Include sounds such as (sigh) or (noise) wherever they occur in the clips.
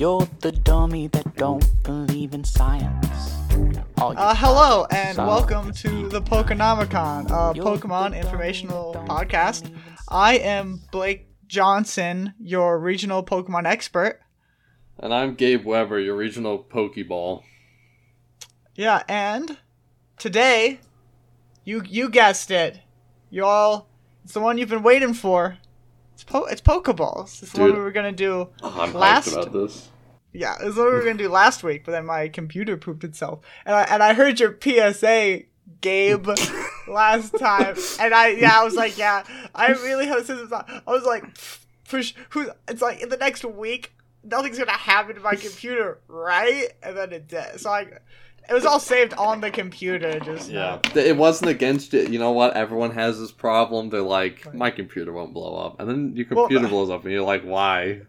You're the dummy that don't believe in science. Uh, hello and welcome to the Pokenomicon, a Pokemon informational dummy that don't podcast. I am Blake Johnson, your regional Pokemon expert. And I'm Gabe Weber, your regional Pokeball. Yeah, and today, you you guessed it, you all, it's the one you've been waiting for. It's po- it's Pokeballs. It's the one we were gonna do. Oh, I'm Last- hyped about this. Yeah, it's what we were gonna do last week, but then my computer pooped itself, and I and I heard your PSA, Gabe, (laughs) last time, and I yeah, I was like, yeah, I really had a sense of I was like, push, who's? It's like in the next week, nothing's gonna happen to my computer, right? And then it did. So I, it was all saved on the computer, just Yeah. not- It wasn't against it. You know what? Everyone has this problem. They're like, my computer won't blow up. And then your Well, computer blows up, and you're like, why?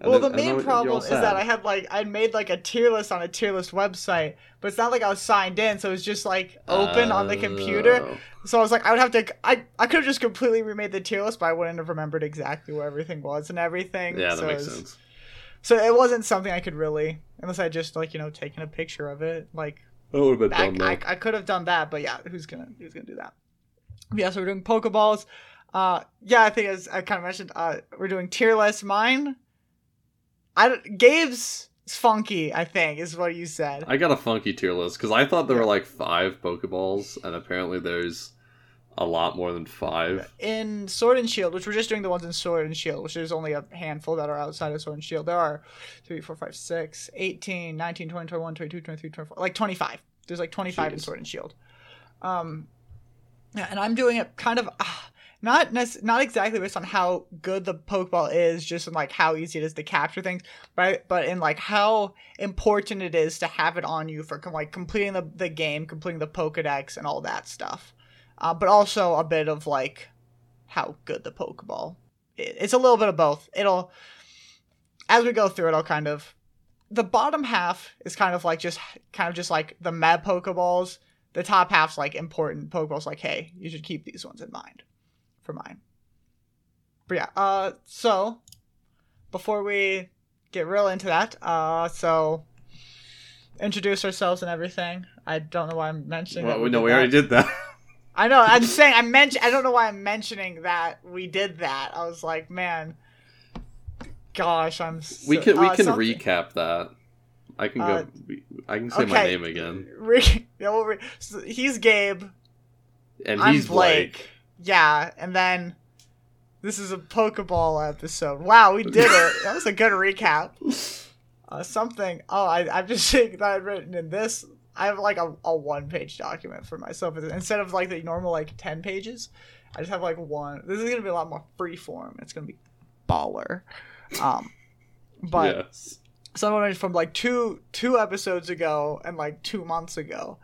And Well, then- the main problem is that I had like I made like a tier list on a tier list website, but it's not like I was signed in, so it was just like open on the computer. Oh. So I was like, I would have to. I I could have just completely remade the tier list, but I wouldn't have remembered exactly where everything was and everything. Yeah, that so makes it was- sense. So it wasn't something I could really, unless I just like you know taken a picture of it. Like That would have been I, I. I could have done that, but yeah, who's gonna who's gonna do that? Yeah, so we're doing Pokeballs. Uh, yeah, I think as I kind of mentioned, uh, we're doing tier list. Mine, I don't- Gabe's is funky. I think is what you said. I got a funky tier list because I thought there were like five Pokeballs, and apparently there's a lot more than five. in Sword and Shield, which we're just doing the ones in Sword and Shield, which there's only a handful that are outside of Sword and Shield. There are 3, 4, 5, 6, 18, 19, 20, 21, 22, 23, 24, like 25. There's like 25 in Sword and Shield. Um, yeah, and I'm doing it kind of ah, not nec- not exactly based on how good the Pokeball is, just in like how easy it is to capture things, but but in like how important it is to have it on you for com- like completing the, the game, completing the Pokedex, and all that stuff. Uh, but also a bit of like how good the Pokeball is. It's a little bit of both. It'll as we go through it, I'll kind of the bottom half is kind of like just kind of just like the mad Pokeballs. The top half's like important Pokeballs. Like, hey, you should keep these ones in mind for mine. But yeah, uh, so before we get real into that, uh, so introduce ourselves and everything. I don't know why I'm mentioning. Well, that we did we that. already did that. (laughs) I know. I'm just saying I mentioned. I don't know why I'm mentioning that we did that. I was like, man, gosh, I'm. So, we can we uh, can something- recap that. I can Uh, go. I can say my name again, (laughs) Re- (laughs) yeah, we'll re- so he's Gabe. and I'm he's Blake. Blake. Yeah, and then this is a Pokeball episode. Wow, we did it. (laughs) that was a good recap. Uh, something. Oh, I, I'm just (laughs) saying that I've written in this. I have like a, a one page document for myself instead of like the normal like ten pages. I just have like one. This is gonna be a lot more free form. It's gonna be baller. Um, (laughs) but yes. someone from like two two episodes ago and like two months ago.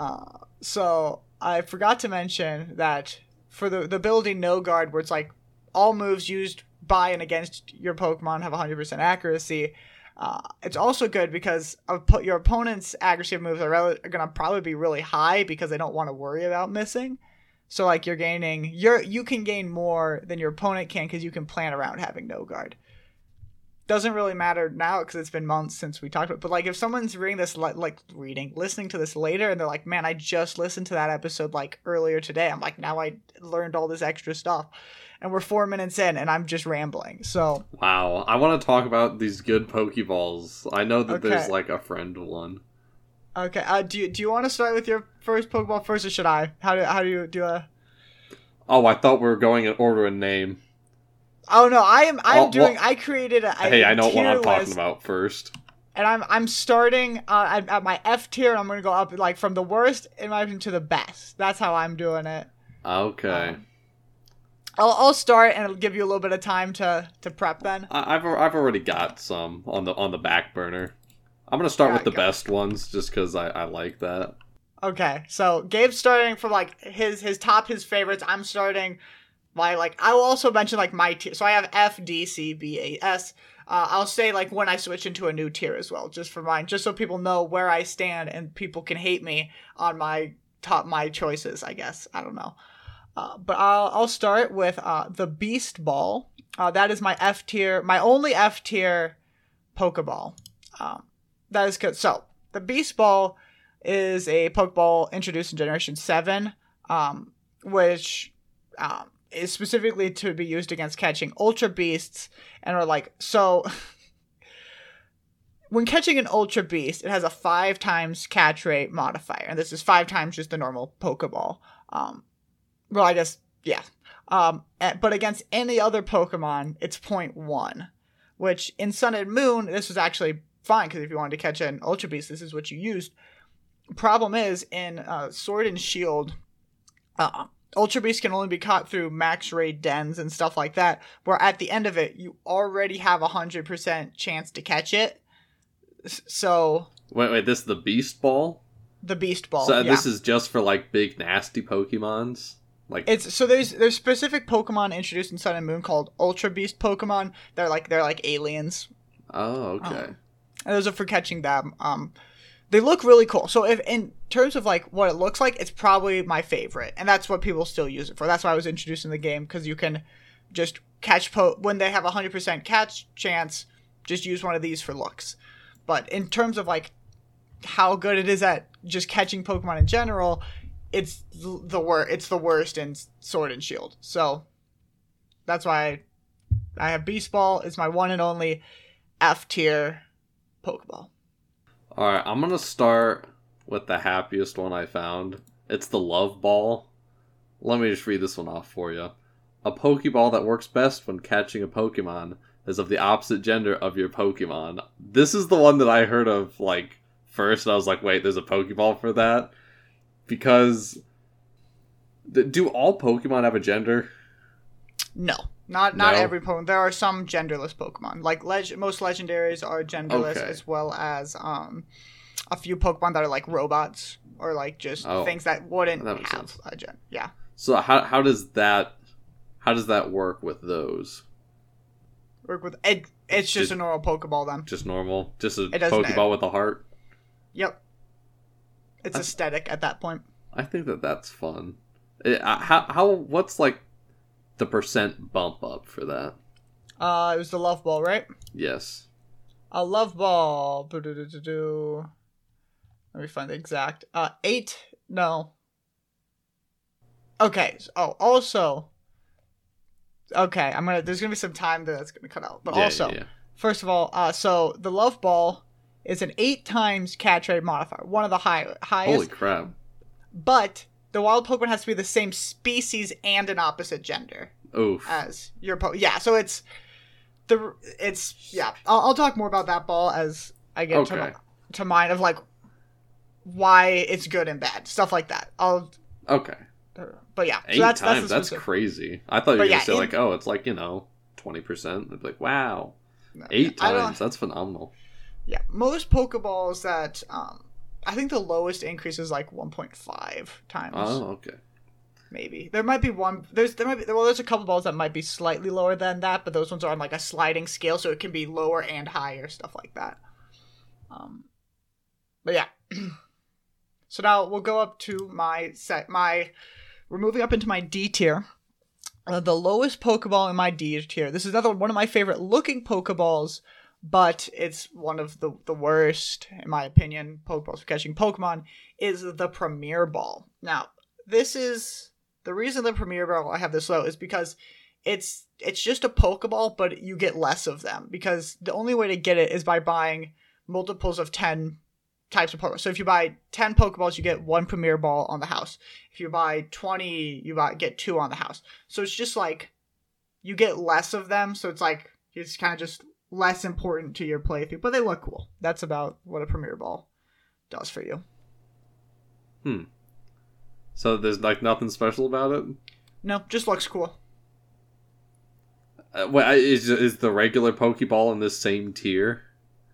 Uh, so I forgot to mention that for the the ability No Guard, where it's like all moves used by and against your Pokemon have 100% accuracy. Uh, it's also good because your opponent's accuracy of moves are, are gonna probably be really high because they don't want to worry about missing. So like you're gaining, you're you can gain more than your opponent can because you can plan around having no guard doesn't really matter now because it's been months since we talked about. It. But like, if someone's reading this, li- like reading, listening to this later, and they're like, "Man, I just listened to that episode like earlier today." I'm like, now I learned all this extra stuff, and we're four minutes in, and I'm just rambling. So Wow, I want to talk about these good Pokeballs. I know that there's like a friend one. okay, uh, do you do you want to start with your first Pokeball first, or should I? How do how do you do a? Oh, I thought we were going in order and name. Oh no, I am I'm Well, doing. well- I created a. hey, I know what I'm talking about first. and I'm I'm starting uh, at, at my F tier, and I'm gonna go up like from the worst in my opinion to the best. That's how I'm doing it. Okay, Um, I'll, I'll start, and it'll give you a little bit of time to to prep. Then I, I've I've already got some on the on the back burner. I'm gonna start Yeah, with the go. best ones just because I, I like that. okay. So Gabe's starting from like his his top his favorites. I'm starting by like I will also mention like my tier. So I have F D C B A S. Uh, I'll say like when I switch into a new tier as well, just for mine, just so people know where I stand and people can hate me on my top my choices. I guess I don't know. Uh, but I'll, I'll start with uh, the Beast Ball. Uh, that is my F tier, my only F tier Pokeball. Um, that is good. So the Beast Ball is a Pokeball introduced in Generation Seven, um, which um, is specifically to be used against catching Ultra Beasts, and are like so. (laughs) when catching an Ultra Beast, it has a five times catch rate modifier, and this is five times just the normal Pokeball. Um, well, I guess yeah. Um, but against any other Pokemon, it's 0.1, which in Sun and Moon, this was actually fine because if you wanted to catch an Ultra Beast, this is what you used. Problem is, in uh, Sword and Shield, uh, Ultra Beast can only be caught through max raid dens and stuff like that, where at the end of it, you already have a 100% chance to catch it. So, Wait, wait, this is the Beast Ball? the Beast Ball. so yeah. this is just for like big nasty Pokemons? Like It's so there's there's specific Pokemon introduced in Sun and Moon called Ultra Beast Pokemon. They're like they're like aliens. Oh, okay. Um, And those are for catching them. Um, they look really cool. So if in terms of like what it looks like, it's probably my favorite, and that's what people still use it for. That's why I was introducing the game because you can just catch po when they have a hundred percent catch chance. Just use one of these for looks. But in terms of like how good it is at just catching Pokemon in general, it's the wor- It's the worst in Sword and Shield. So that's why I have Beast Ball. It's my one and only F tier Pokeball. Alright, I'm gonna start with the happiest one I found. It's the Love Ball. Let me just read this one off for you. A Pokeball that works best when catching a Pokemon is of the opposite gender of your Pokemon. This is the one that I heard of, like, first, and I was like, wait, there's a Pokeball for that? Because. Do all Pokemon have a gender? No, not not No? every Pokemon. There are some genderless Pokemon. Like leg- most legendaries are genderless, Okay. as well as um, a few Pokemon that are like robots or like just Oh, things that wouldn't that have sense. a gen. Yeah, So how, how does that how does that work with those? work with it. It's just Just- a normal Pokeball then. Just normal? Just a It Pokeball with a heart? Yep. It's aesthetic at that point. I think that that's fun. Eh, uh, how how what's like the percent bump up for that? Uh, it was the Love Ball, right? Yes. A Love Ball. Let me find the exact. Uh, eight. No. Okay. Oh, also. Okay, I'm gonna. There's gonna be some time that that's gonna cut out, but Yeah, also, yeah. first of all, uh, so the Love Ball is an eight times catch rate modifier, one of the high highest. Holy crap! But the wild Pokemon has to be the same species and an opposite gender Oof. as your po. Yeah, so it's the it's yeah. I'll, I'll talk more about that ball as I get to, Okay. my, to mine of like why it's good and bad stuff like that. I'll okay. but yeah. Eight so that's times. that's, That's, crazy. I thought you were gonna yeah, say in- like, oh, it's like you know, twenty percent. I'd be like, wow, no, eight don't- times. That's phenomenal. Yeah, most Pokeballs that um, I think the lowest increase is like 1.5 times. Oh, okay. maybe there might be one there's there might be well there's a couple balls that might be slightly lower than that but those ones are on like a sliding scale so it can be lower and higher stuff like that um but yeah (clears throat) so now we'll go up to my set my we're moving up into my d tier uh, the lowest pokeball in my d tier this is another one of my favorite looking pokeballs but it's one of the the worst in my opinion pokeballs for catching pokemon is the premier ball now this is the reason the premier ball I have this low is because it's it's just a Pokeball, but you get less of them because the only way to get it is by buying multiples of ten types of Pokemon. So if you buy ten Pokeballs, you get one Premier Ball on the house. If you buy twenty, you buy, get two on the house. So it's just like you get less of them. So it's like it's kind of just less important to your playthrough, but they look cool. That's about what a Premier Ball does for you. Hmm. So there's like nothing special about it. No, just looks cool. Uh, I- is is the regular Pokeball in this same tier?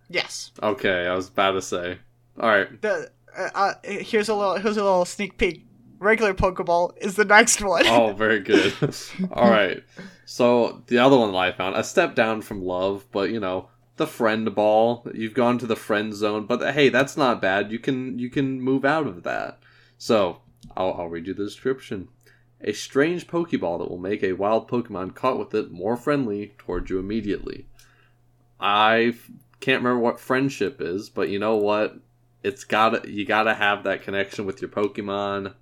Yes. Okay, I was about to say. All right. the uh, uh, here's a little here's a little sneak peek. Regular Pokeball is the next one. Oh, (laughs) very good. (laughs) All right. So the other one that I found, a step down from love, but you know, the friend ball. You've gone to the friend zone, but hey, that's not bad. You can you can move out of that. So I'll, I'll read you the description. A strange Pokeball that will make a wild Pokemon caught with it more friendly towards you immediately. I can't remember what friendship is, but you know what? It's got to you got to have that connection with your Pokemon,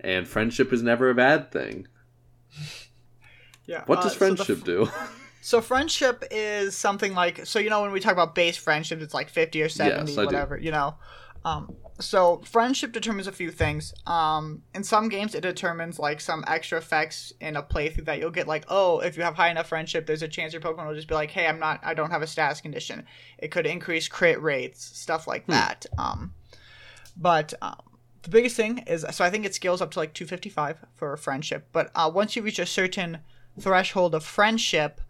and friendship is never a bad thing. (laughs) Yeah. What uh, does so the friendship f- do? (laughs) (laughs) So friendship is something like so you know when we talk about base friendship it's like 50 or 70 Yes, I do. whatever, you know. Um so friendship determines a few things. Um in some games it determines like some extra effects in a playthrough that you'll get like, "Oh, if you have high enough friendship, there's a chance your Pokemon will just be like, "Hey, I'm not I don't have a status condition." It could increase crit rates, stuff like Hmm. that. Um but um the biggest thing is so I think it scales up to like 255 for friendship, but uh, once you reach a certain threshold of friendship,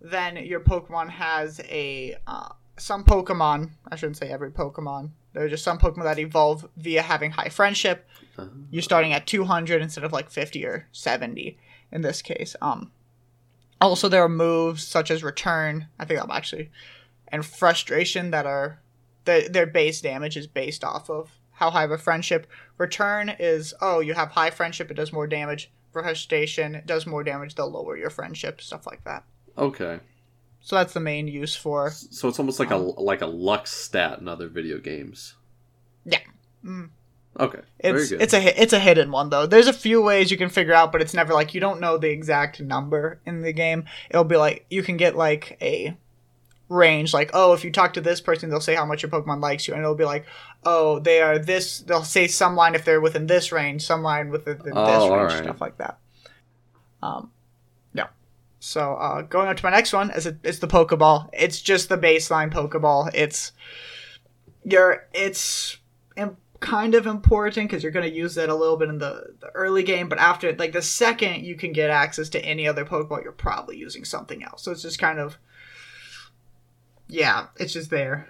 then your Pokemon has a uh, some Pokemon. I shouldn't say every Pokemon. There are just some Pokemon that evolve via having high friendship. Uh, You're starting at 200 instead of like 50 or 70 in this case. Um. Also, there are moves such as Return. I think I'm actually, and Frustration that are, their their base damage is based off of how high of a friendship. Return is oh you have high friendship, it does more damage. Frustration does more damage, they'll lower your friendship, stuff like that. okay, So that's the main use for. so it's almost like a like a luck stat in other video games. Yeah. Mm. Okay, very It's good. it's a it's a hidden one though. There's a few ways you can figure out, but it's never like you don't know the exact number in the game. It'll be like you can get like a range, like oh, if you talk to this person, they'll say how much your Pokemon likes you, and it'll be like oh, they are this. They'll say some line if they're within this range, some line within this Oh, range, alright. stuff like that. Um, yeah. So uh, going on to my next one is a, it's the Pokeball. It's just the baseline Pokeball. It's you're it's im- kind of important because you're going to use it a little bit in the, the early game, but after like the second you can get access to any other Pokeball, you're probably using something else. So it's just kind of yeah, it's just there.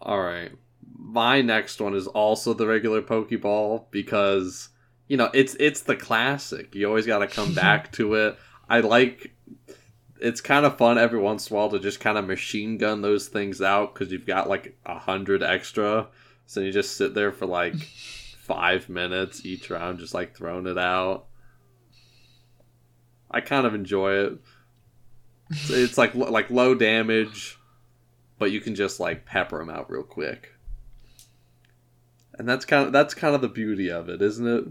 All right. My next one is also the regular Pokeball because you know it's it's the classic. You always got to come (laughs) back to it. I like. It's kind of fun every once in a while to just kind of machine gun those things out because you've got like a hundred extra, so you just sit there for like (laughs) five minutes each round, just like throwing it out. I kind of enjoy it. It's, it's like like low damage, but you can just like pepper them out real quick. And that's kind of that's kind of the beauty of it, isn't it?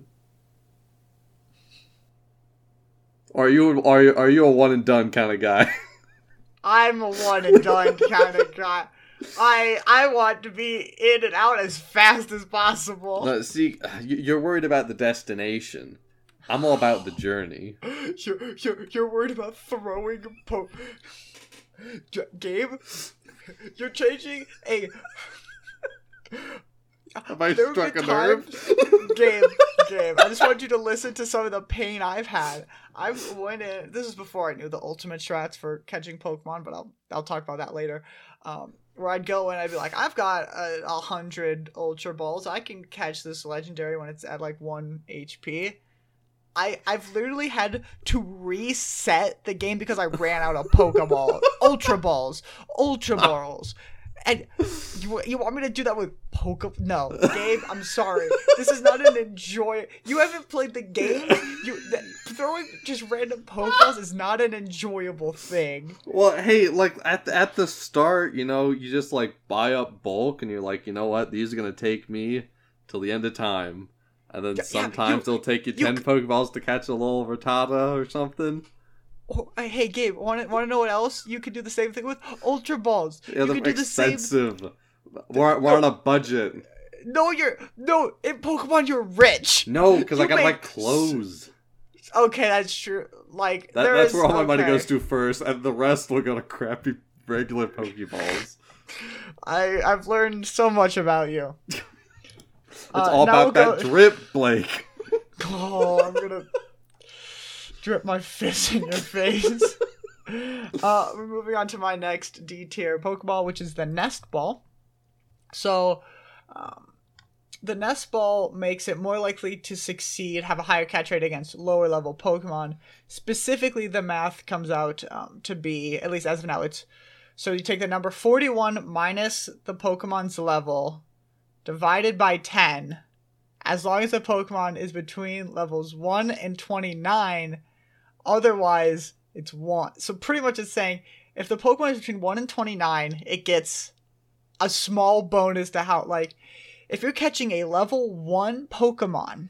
Are you are you, are you a one and done kind of guy? (laughs) I'm a one and done kind of guy. I I want to be in and out as fast as possible. no, see, you're worried about the destination. I'm all about the journey. (gasps) You're, you're, you're worried about throwing a po- J- Gabe, you're changing a. (laughs) Have I There struck a nerve? (laughs) Gabe, (laughs) Gabe, I just want you to listen to some of the pain I've had. I went in. This is before I knew the ultimate strats for catching Pokemon, but I'll I'll talk about that later. Um, where I'd go and I'd be like, I've got a, a hundred Ultra Balls. I can catch this legendary when it's at like one HP. I I've literally had to reset the game because I ran out of Pokeball, (laughs) Ultra Balls, Ultra uh. Balls. And you, you want me to do that with Poke? No, Gabe. I'm sorry. This is not an enjoy. You haven't played the game. You th- throwing just random Pokeballs is not an enjoyable thing. Well, hey, like at the, at the start, you know, you just like buy up bulk, and you're like, you know what, these are gonna take me till the end of time, and then Yeah, sometimes you- it'll take you you ten c- Pokeballs to catch a little Rattata or something. Oh, hey, Gabe. Want to want to know what else? You can do the same thing with Ultra Balls. Yeah, you they're do the same. expensive. We're, we're on a budget. No, you're no in Pokemon. You're rich. No, because I got my clothes. Okay, that's true. Like That, that's is- where all my money goes to first, and the rest will go to crappy regular Pokeballs. (laughs) I I've learned so much about you. (laughs) It's Uh, all about we'll that go- drip, Blake. (laughs) Oh, I'm gonna drip my fist in your face. (laughs) uh, we're moving on to my next D tier Pokeball, which is the Nest Ball. So, um, the Nest Ball makes it more likely to succeed, have a higher catch rate against lower level Pokemon. Specifically, the math comes out um, to be, at least as of now, it's so you take the number 41 minus the Pokemon's level divided by 10 as long as the Pokemon is between levels 1 and 29. Otherwise, it's 1. So pretty much it's saying if the Pokemon is between 1 and 29, it gets a small bonus to how, like, if you're catching a level 1 Pokemon,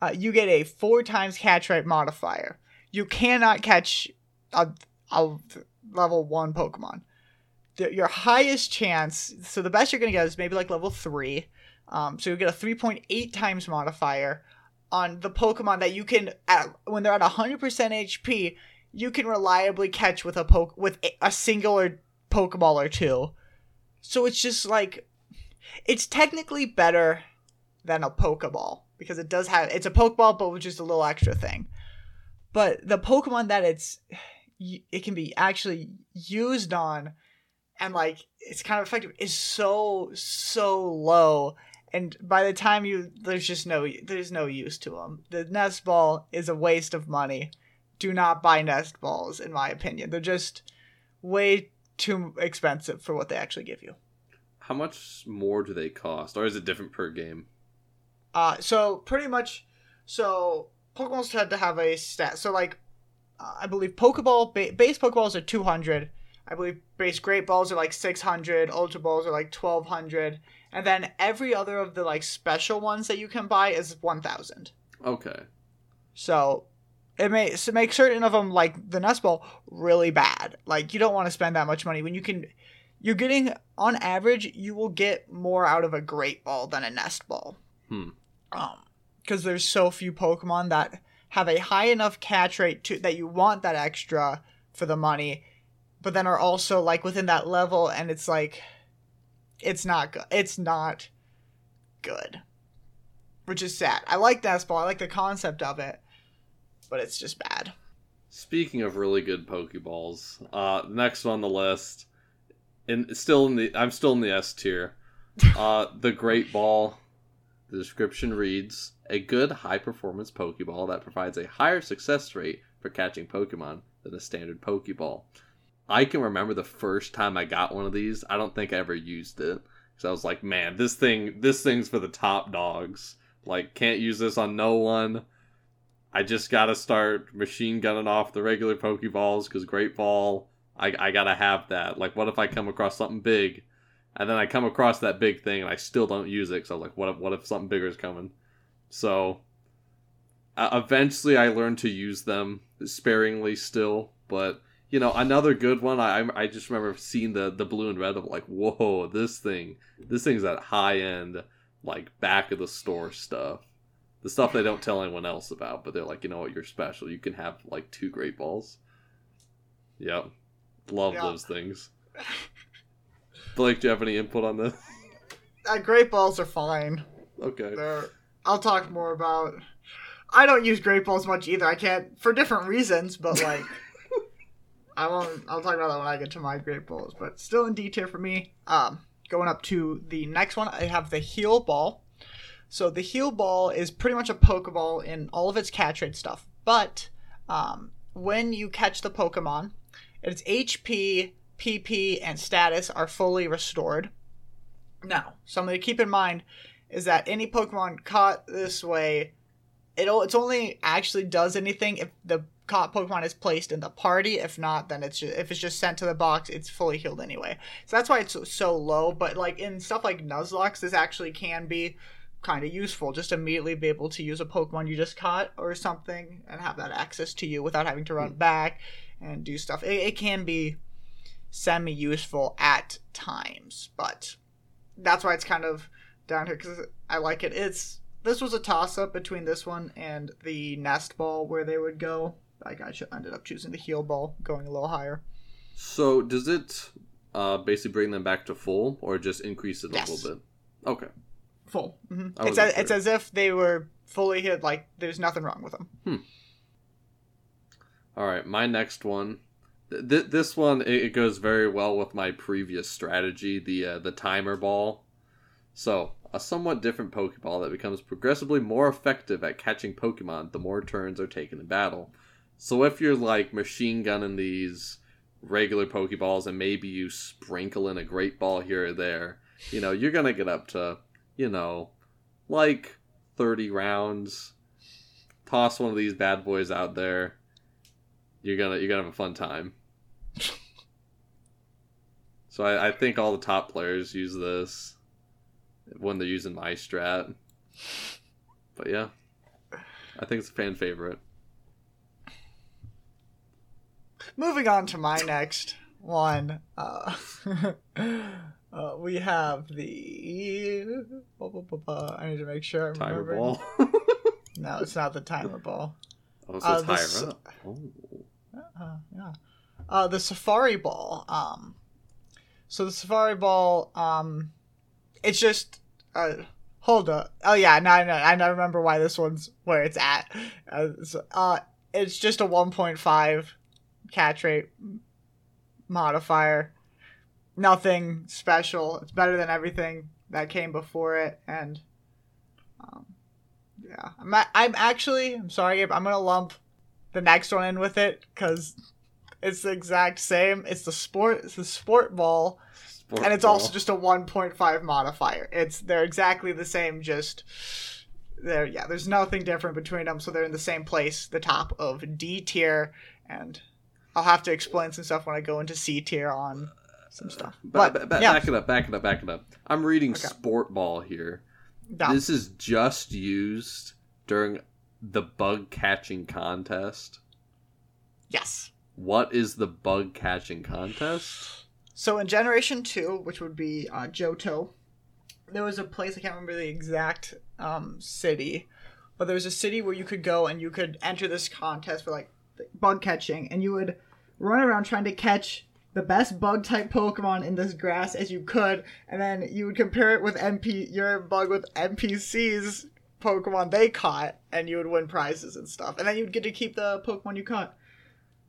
uh, you get a 4 times catch rate modifier. You cannot catch a, a level 1 Pokemon. The, your highest chance, so the best you're going to get is maybe like level 3. Um, so you get a 3.8 times modifier on the Pokemon that you can, at, when they're at 100% HP, you can reliably catch with a poke with a, a singular Pokeball or two. So it's just like it's technically better than a Pokeball because it does have it's a Pokeball but with just a little extra thing. But the Pokemon that it's it can be actually used on and like it's kind of effective is so so low and by the time you there's just no there's no use to them. The nest ball is a waste of money do not buy nest balls in my opinion they're just way too expensive for what they actually give you How much more do they cost, or is it different per game? uh so pretty much so pokemon's had to have a stat so like uh, i believe pokeball ba- base pokeballs are 200 i believe base great balls are like 600 ultra balls are like 1200 and then every other of the like special ones that you can buy is 1000 Okay. So it may so make certain of them like the nest ball really bad. Like you don't want to spend that much money when you can. You're getting on average, you will get more out of a great ball than a nest ball. Hmm. Um, because there's so few Pokemon that have a high enough catch rate to that you want that extra for the money, but then are also like within that level, and it's like, it's not good. It's not good, which is sad. I like nest ball. I like the concept of it but it's just bad. Speaking of really good Pokeballs, uh, next on the list, and still in the I'm still in the S tier. (laughs) Uh, the Great Ball. The description reads: a good high performance Pokeball that provides a higher success rate for catching Pokemon than a standard Pokeball. I can remember the first time I got one of these. I don't think I ever used it because I was like, man, this thing, this thing's for the top dogs. Like, can't use this on no one. I just gotta start machine gunning off the regular Pokeballs because Great Ball, I, I gotta have that. Like, what if I come across something big, and then I come across that big thing and I still don't use it So I'm like, what if what if something bigger is coming? So, uh, eventually I learned to use them sparingly still, but you know another good one. I I just remember seeing the the blue and red of like, whoa, this thing, this thing's at high end, like back of the store stuff the stuff they don't tell anyone else about, but they're like, you know what, you're special. You can have like two great balls. Yep. Love Yeah. those things. Blake, do you have any input on this? Uh, great balls are fine. Okay. They're, I'll talk more about. I don't use great balls much either. I can't for different reasons, but like, I won't. I'll talk about that when I get to my great balls. But still in D tier for me. Um, going up to the next one, I have the heal ball. So the heal ball is pretty much a Pokeball in all of its catch rate stuff, but um, when you catch the Pokemon, its HP, PP, and status are fully restored. Now, something to keep in mind is that any Pokemon caught this way, it it's only actually does anything if the caught Pokemon is placed in the party. If not, then it's just, if it's just sent to the box, it's fully healed anyway. So that's why it's so, low. But like in stuff like Nuzlocke, this actually can be kind of useful. Just immediately be able to use a Pokemon you just caught or something and have that access to you without having to run hmm. back and do stuff. It, it can be semi useful at times, but that's why it's kind of down here because I like it. It's this was a toss up between this one and the nest ball where they would go. Like I should, ended up choosing the heal ball, going a little higher. So does it uh, basically bring them back to full, or just increase it a Yes. little bit? Okay. Full. hmm It's as, it's as if they were fully hit. Like there's nothing wrong with them. Hmm. All right, my next one. Th- this one it, it goes very well with my previous strategy, the uh, the timer ball. So, a somewhat different Pokeball that becomes progressively more effective at catching Pokemon the more turns are taken in battle. So, if you're like machine gunning these regular Pokeballs and maybe you sprinkle in a Great Ball here or there, you know, you're gonna get up to, you know, like 30 rounds. Toss one of these bad boys out there you're gonna you're gonna have a fun time. (laughs) So I, I think all the top players use this when they're using my strat. But yeah, I think it's a fan favorite. Moving on to my next one. Uh, (laughs) uh, we have the. I need to make sure I'm Timer remembering. ball. (laughs) No, it's not the timer ball. oh, so Uh, it's this- higher up. Oh. Uh, yeah. Uh, the Safari Ball. Um, so the Safari Ball. Um, it's just. Uh, hold up. Oh yeah, no, no, I now remember why this one's where it's at. Uh, so, uh it's just a 1.5 catch rate modifier. Nothing special. It's better than everything that came before it, and um, yeah, I'm. a- I'm actually. I'm sorry, I'm gonna lump the next one in with it because it's the exact same. It's the sport. It's the sport ball, Sport and it's ball. also just a 1.5 modifier. It's they're exactly the same. Just there. Yeah, there's nothing different between them. So they're in the same place, the top of D tier, and I'll have to explain some stuff when I go into C tier on some stuff. But yeah, Back it up, back it up, back it up. I'm reading Okay. sport ball here. This is just used during the bug catching contest. yes. What is the bug catching contest? So in Generation Two, which would be uh, Johto, there was a place I can't remember the exact um, city, but there was a city where you could go and you could enter this contest for like bug catching, and you would run around trying to catch the best bug type Pokemon in this grass as you could, and then you would compare it with MP your bug with NPCs Pokemon they caught, and you would win prizes and stuff, and then you'd get to keep the Pokemon you caught.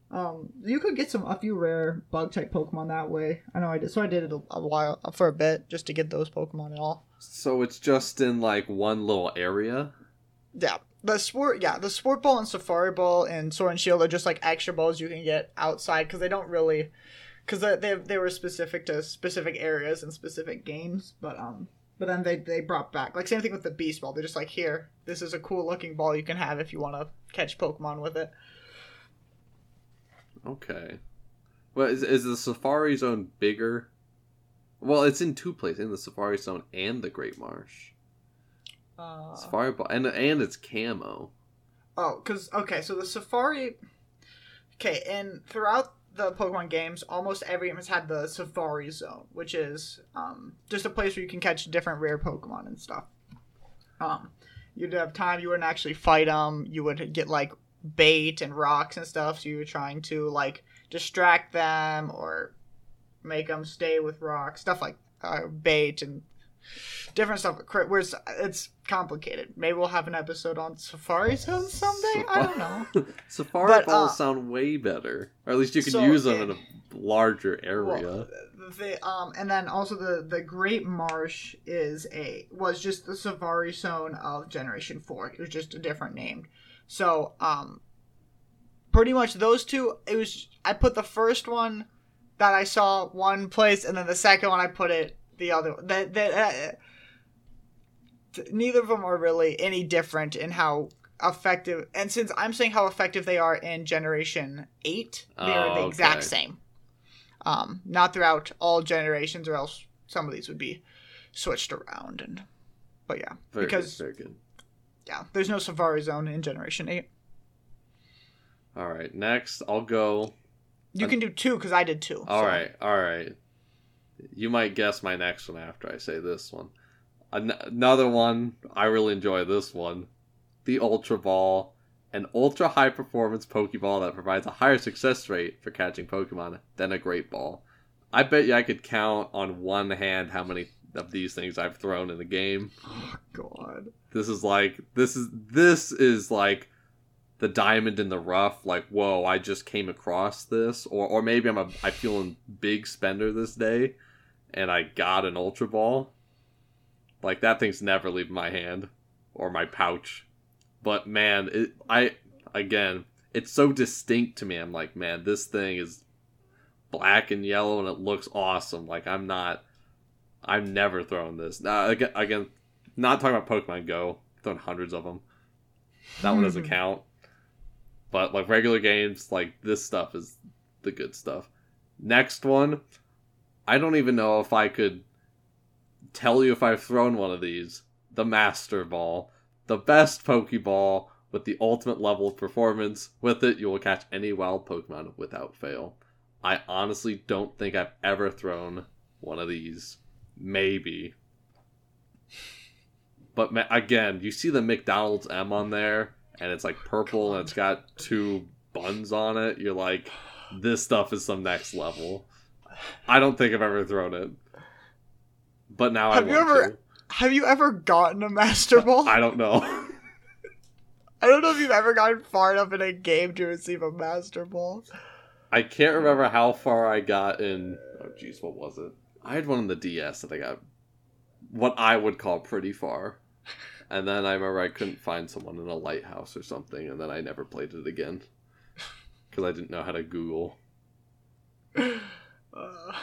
Um, you could get some a few rare bug type Pokemon that way. I know I did, so I did it a, a while for a bit just to get those Pokemon and all. So it's just in like one little area. Yeah, the sport, yeah, the sport ball and safari ball and sword and shield are just like extra balls you can get outside because they don't really, because they, they were specific to specific areas and specific games. But um, but then they they brought back like same thing with the beast ball. They're just like here, this is a cool looking ball you can have if you want to catch Pokemon with it. Okay. Well, is, is the Safari Zone bigger? Well, it's in two places, in the Safari Zone and the Great Marsh. Uh, Safari Ball, and and it's camo. Oh, because okay, so the Safari. Okay, and throughout the Pokemon games, almost every game has had the Safari Zone, which is um, just a place where you can catch different rare Pokemon and stuff. Um, you'd have time. You wouldn't actually fight them. You would get like bait and rocks and stuff. So you were trying to like distract them or make them stay with rocks, stuff like uh, bait and different stuff. Whereas it's complicated. Maybe we'll have an episode on Safari Zone someday. I don't know. Safari (laughs) But, balls uh, sound way better, or at least you can so, use them it- in a larger area. Well, the um, and then also the the Great Marsh is a was just the Safari Zone of Generation Four. It was just a different name. So um, pretty much those two. It was I put the first one that I saw one place, and then the second one I put it the other. That that. Uh, neither of them are really any different in how effective and since i'm saying how effective they are in generation 8 they are Oh, the exact okay. same um not throughout all generations or else some of these would be switched around and but yeah Very because good, very good. yeah there's no safari zone in generation 8 All right, next I'll go. you can do two because i did two All so- right, all right. You might guess my next one after I say this one. An- another one I really enjoy. This one, the Ultra Ball, an ultra high performance Pokeball that provides a higher success rate for catching Pokemon than a Great Ball. I bet you I could count on one hand how many of these things I've thrown in the game. Oh god This is like this is this is like the diamond in the rough. Like whoa, I just came across this, or or maybe I'm a I feeling big spender this day, and I got an ultra ball. Like that thing's never leaving my hand or my pouch. But man, it I again, it's so distinct to me. I'm like, man, this thing is black and yellow and it looks awesome. Like I'm not I'm never throwing this. Now again, again not talking about Pokemon Go. Throwing hundreds of them. That one doesn't mm-hmm. count. But like regular games, like this stuff is the good stuff. Next one, I don't even know if I could tell you if I've thrown one of these. The Master Ball. The best Pokeball with the ultimate level of performance. With it, you will catch any wild Pokemon without fail. I honestly don't think I've ever thrown one of these. Maybe. But ma- again, you see the McDonald's M on there, and it's like purple and it's got two buns on it. You're like, this stuff is some next level. I don't think I've ever thrown it. But now I Have I you ever- to. Have you ever gotten a Master Ball? I don't know. (laughs) I don't know if you've ever gotten far enough in a game to receive a Master Ball. I can't remember how far I got in. Oh, jeez, what was it? I had one on the DS that I got what I would call pretty far. And then I remember I couldn't find someone in a lighthouse or something, and then I never played it again. Because I didn't know how to Google. (laughs) Uh,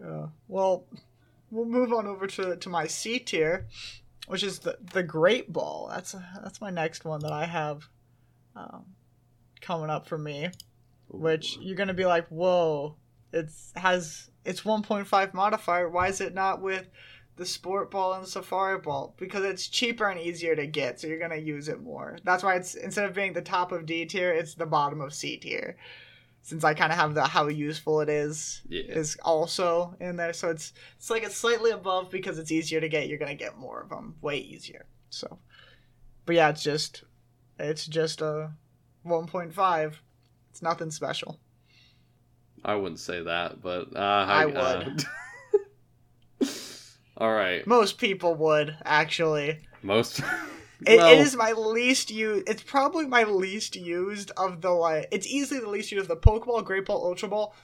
yeah. Well, we'll move on over to, to my C tier, which is the the Great Ball. That's that's my next one that I have um, coming up for me. Which you're gonna be like, whoa, it's has it's 1.5 modifier. Why is it not with the Sport Ball and the Safari Ball? Because it's cheaper and easier to get, so you're gonna use it more. That's why it's instead of being the top of D tier, it's the bottom of C tier. Since I kind of have the how useful it is Yeah. is also in there, so it's it's like it's slightly above because it's easier to get. You're gonna get more of them, way easier. So, but yeah, it's just it's just a 1.5. It's nothing special. I wouldn't say that, but uh, I would. (laughs) All right, Most people would actually. most. (laughs) It, well, it is my least used. It's probably my least used of the like. It's easily the least used of the Pokeball, Great Ball, Ultra Ball.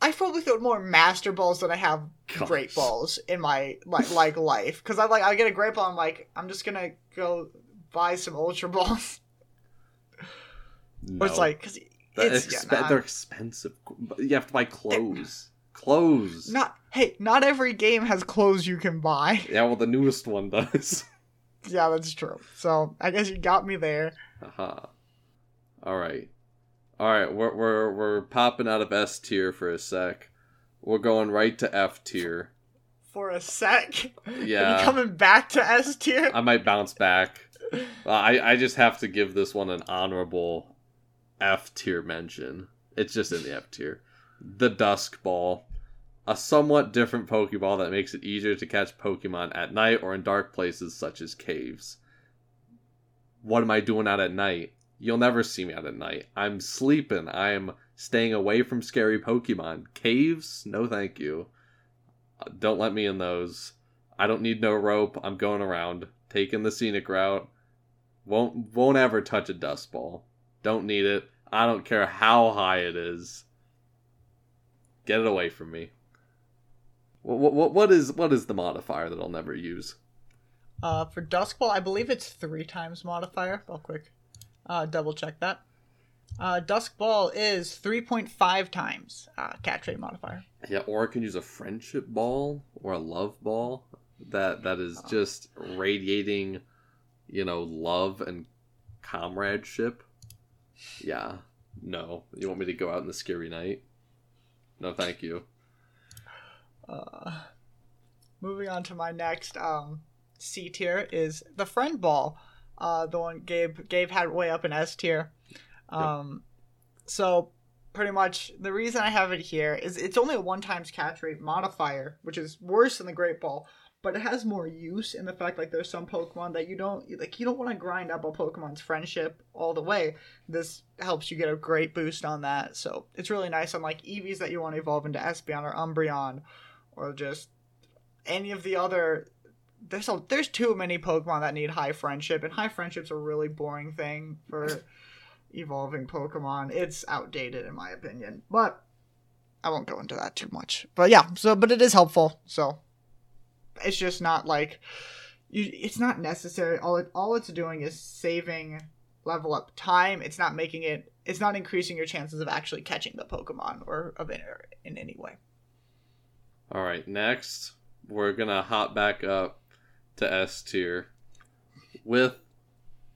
I've probably thrown more Master Balls than I have Gosh. Great Balls in my like like life. Because I like I get a Great Ball. I'm like I'm just gonna go buy some Ultra Balls. No. But it's like because it's expe- yeah, nah. they're expensive. You have to buy clothes. Clothes. not hey not every game has clothes you can buy. Yeah, well, the newest one does. (laughs) yeah, that's true. So I guess you got me there. Uh-huh. Haha. All right, all right. We're we're we're popping out of S tier for a sec. We're going right to F tier. For a sec. Are you Yeah, coming back to S tier? I might bounce back. I I just have to give this one an honorable F tier mention. It's just in the F tier. The Dusk Ball. A somewhat different Pokeball that makes it easier to catch Pokemon at night or in dark places such as caves. What am I doing out at night? You'll never see me out at night. I'm sleeping. I am staying away from scary Pokemon. Caves? No thank you. Uh, Don't let me in those. I don't need no rope. I'm going around, taking the scenic route. Won't won't ever touch a dusk ball. Don't need it. I don't care how high it is. Get it away from me. What what what is what is the modifier that I'll never use? Uh, for Dusk Ball, I believe it's three times modifier. Real quick, uh, double check that. Uh, Dusk Ball is 3.5 times uh, catch rate modifier. Yeah, or I can use a friendship ball or a love ball that that is just radiating, you know, love and comradeship. Yeah. No. You want me to go out in the scary night? No, thank you. Uh, moving on to my next um, C tier is the Friend Ball. Uh, the one Gabe Gabe had way up in S tier. Um, so pretty much the reason I have it here is it's only a one times catch rate modifier, which is worse than the Great Ball, but it has more use in the fact like there's some Pokemon that you don't like you don't want to grind up a Pokemon's friendship all the way. This helps you get a great boost on that. So it's really nice on like Eevees that you want to evolve into Espeon or Umbreon or just any of the other there's a, there's too many Pokemon that need high friendship, and high friendship's a really boring thing for evolving Pokemon. It's outdated in my opinion, but I won't go into that too much. But yeah, so but it is helpful. So it's just not like you. It's not necessary. All it all it's doing is saving level up time. It's not making it. It's not increasing your chances of actually catching the Pokemon or of in, in any way. All right, next we're gonna hop back up to S tier with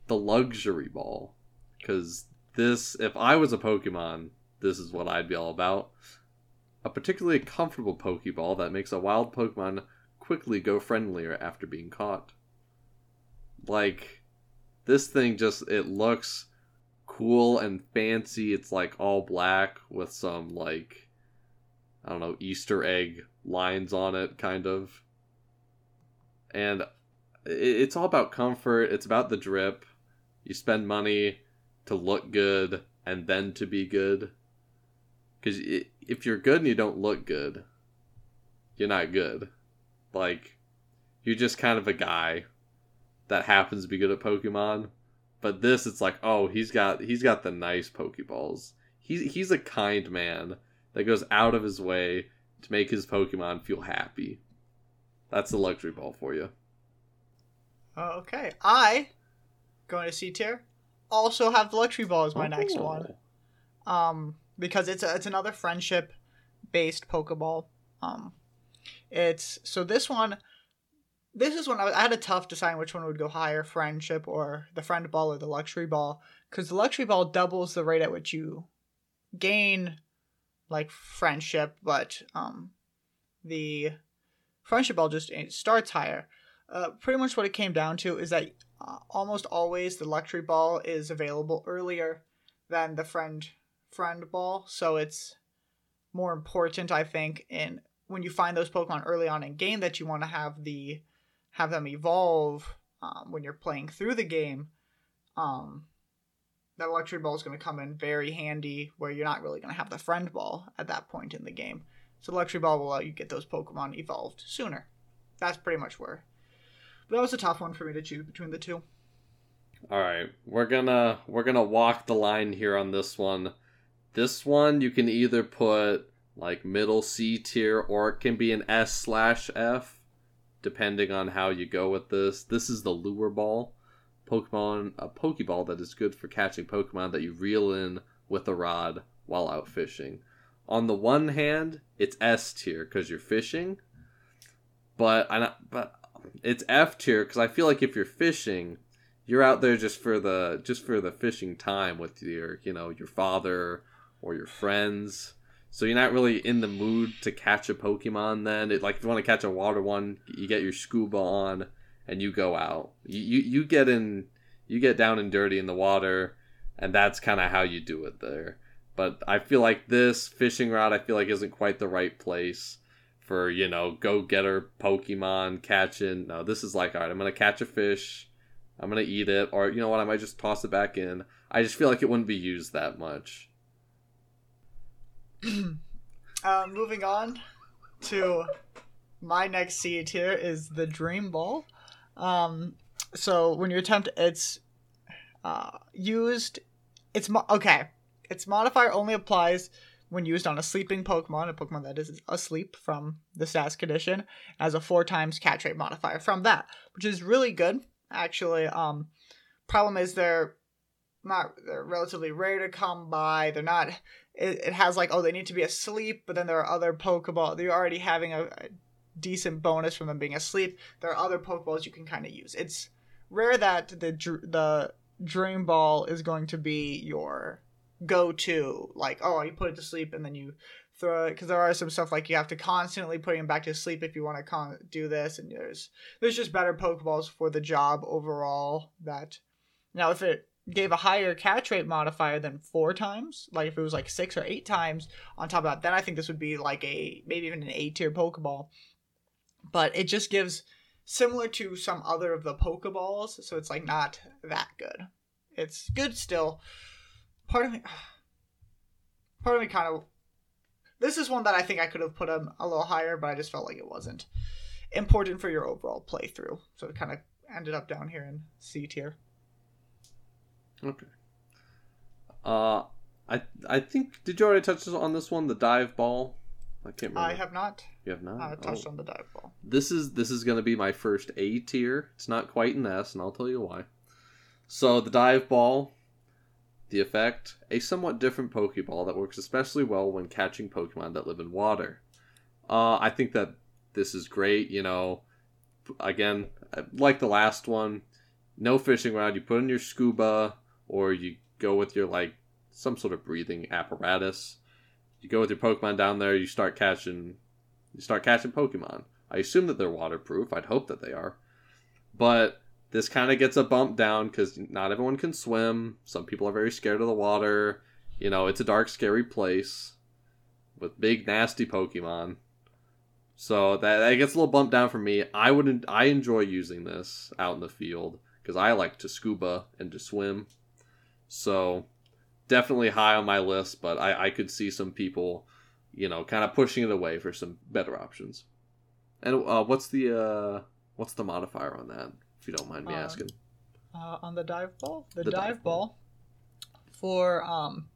the luxury ball, because this, if I was a Pokemon, this is what I'd be all about. A particularly comfortable Pokeball that makes a wild Pokemon quickly go friendlier after being caught. Like, this thing just, it looks cool and fancy. It's like all black with some, like, I don't know, Easter egg lines on it, kind of. And it's all about comfort. It's about the drip. You spend money to look good and then to be good. Because if you're good and you don't look good, you're not good. Like, you're just kind of a guy that happens to be good at Pokemon. But this, it's like, oh, he's got he's got the nice Pokeballs. He's he's a kind man that goes out of his way to make his Pokemon feel happy. That's the luxury ball for you. Okay, I going to C tier. Also have the luxury ball as my oh. next one. Um, because it's a, it's another friendship based Pokeball. Um, it's so this one. This is when I, I had a tough deciding which one would go higher, friendship or the friend ball or the luxury ball, because the luxury ball doubles the rate at which you gain like friendship, but um, the friendship ball just starts higher. Uh, pretty much what it came down to is that uh, almost always the luxury ball is available earlier than the friend friend ball, so it's more important, I think, in when you find those Pokemon early on in game that you want to have the have them evolve um, when you're playing through the game. Um, that luxury ball is going to come in very handy where you're not really going to have the friend ball at that point in the game. So luxury ball will allow you get those Pokemon evolved sooner. That's pretty much where but that was a tough one for me to choose between the two. All right, we're gonna we're gonna walk the line here on this one. This one you can either put like middle C tier or it can be an S slash F, depending on how you go with this. This is the lure ball, Pokemon a Pokeball that is good for catching Pokemon that you reel in with a rod while out fishing. On the one hand, it's S tier because you're fishing, but I but it's F tier because I feel like if you're fishing, you're out there just for the just for the fishing time with your you know your father or your friends. So you're not really in the mood to catch a Pokemon. Then it, like if you want to catch a water one, you get your scuba on and you go out. You you, you get in you get down and dirty in the water, and that's kind of how you do it there. But I feel like this fishing rod, I feel like isn't quite the right place for you know go getter Pokemon catching. No, this is like all right. I'm gonna catch a fish. I'm gonna eat it, or you know what? I might just toss it back in. I just feel like it wouldn't be used that much. (clears throat) uh, moving on to my next C here is the Dream Ball. Um, so when you attempt, it's uh, used. It's mo- okay. Its modifier only applies when used on a sleeping Pokemon, a Pokemon that is asleep from the status condition, as a four times catch rate modifier from that, which is really good. Actually, um, problem is they're not they're relatively rare to come by. They're not. It, it has like oh they need to be asleep, but then there are other Pokeball. They're already having a, a decent bonus from them being asleep. There are other Pokeballs you can kind of use. It's rare that the the Dream Ball is going to be your go to like oh you put it to sleep and then you throw it because there are some stuff like you have to constantly put him back to sleep if you want to con- do this and there's there's just better pokeballs for the job overall that now if it gave a higher catch rate modifier than four times like if it was like six or eight times on top of that then i think this would be like a maybe even an a tier pokeball but it just gives similar to some other of the pokeballs so it's like not that good it's good still part of me, (sighs) part of me kind of. This is one that I think I could have put a, a little higher, but I just felt like it wasn't important for your overall playthrough, so it kind of ended up down here in C tier. Okay. Uh, I I think did you already touch on this one, the dive ball? I can't remember. I have not. You have not. I touched oh. on the dive ball. This is this is going to be my first A tier. It's not quite an S, and I'll tell you why. So the dive ball the effect, a somewhat different Pokeball that works especially well when catching Pokemon that live in water. Uh, I think that this is great. You know, again, like the last one, no fishing rod. You put in your scuba, or you go with your like some sort of breathing apparatus, You go with your Pokemon down there, you start catching you start catching Pokemon. I assume that they're waterproof. I'd hope that they are. But this kind of gets a bump down because not everyone can swim. Some people are very scared of the water. You know, it's a dark, scary place with big, nasty Pokemon. So that, that gets a little bumped down for me. I wouldn't. I enjoy using this out in the field because I like to scuba and to swim. So definitely high on my list, but I, I could see some people, you know, kind of pushing it away for some better options. And uh, what's the uh, what's the modifier on that? If you don't mind me Uh, asking. uh, on the dive ball. The, The dive, dive ball, for um,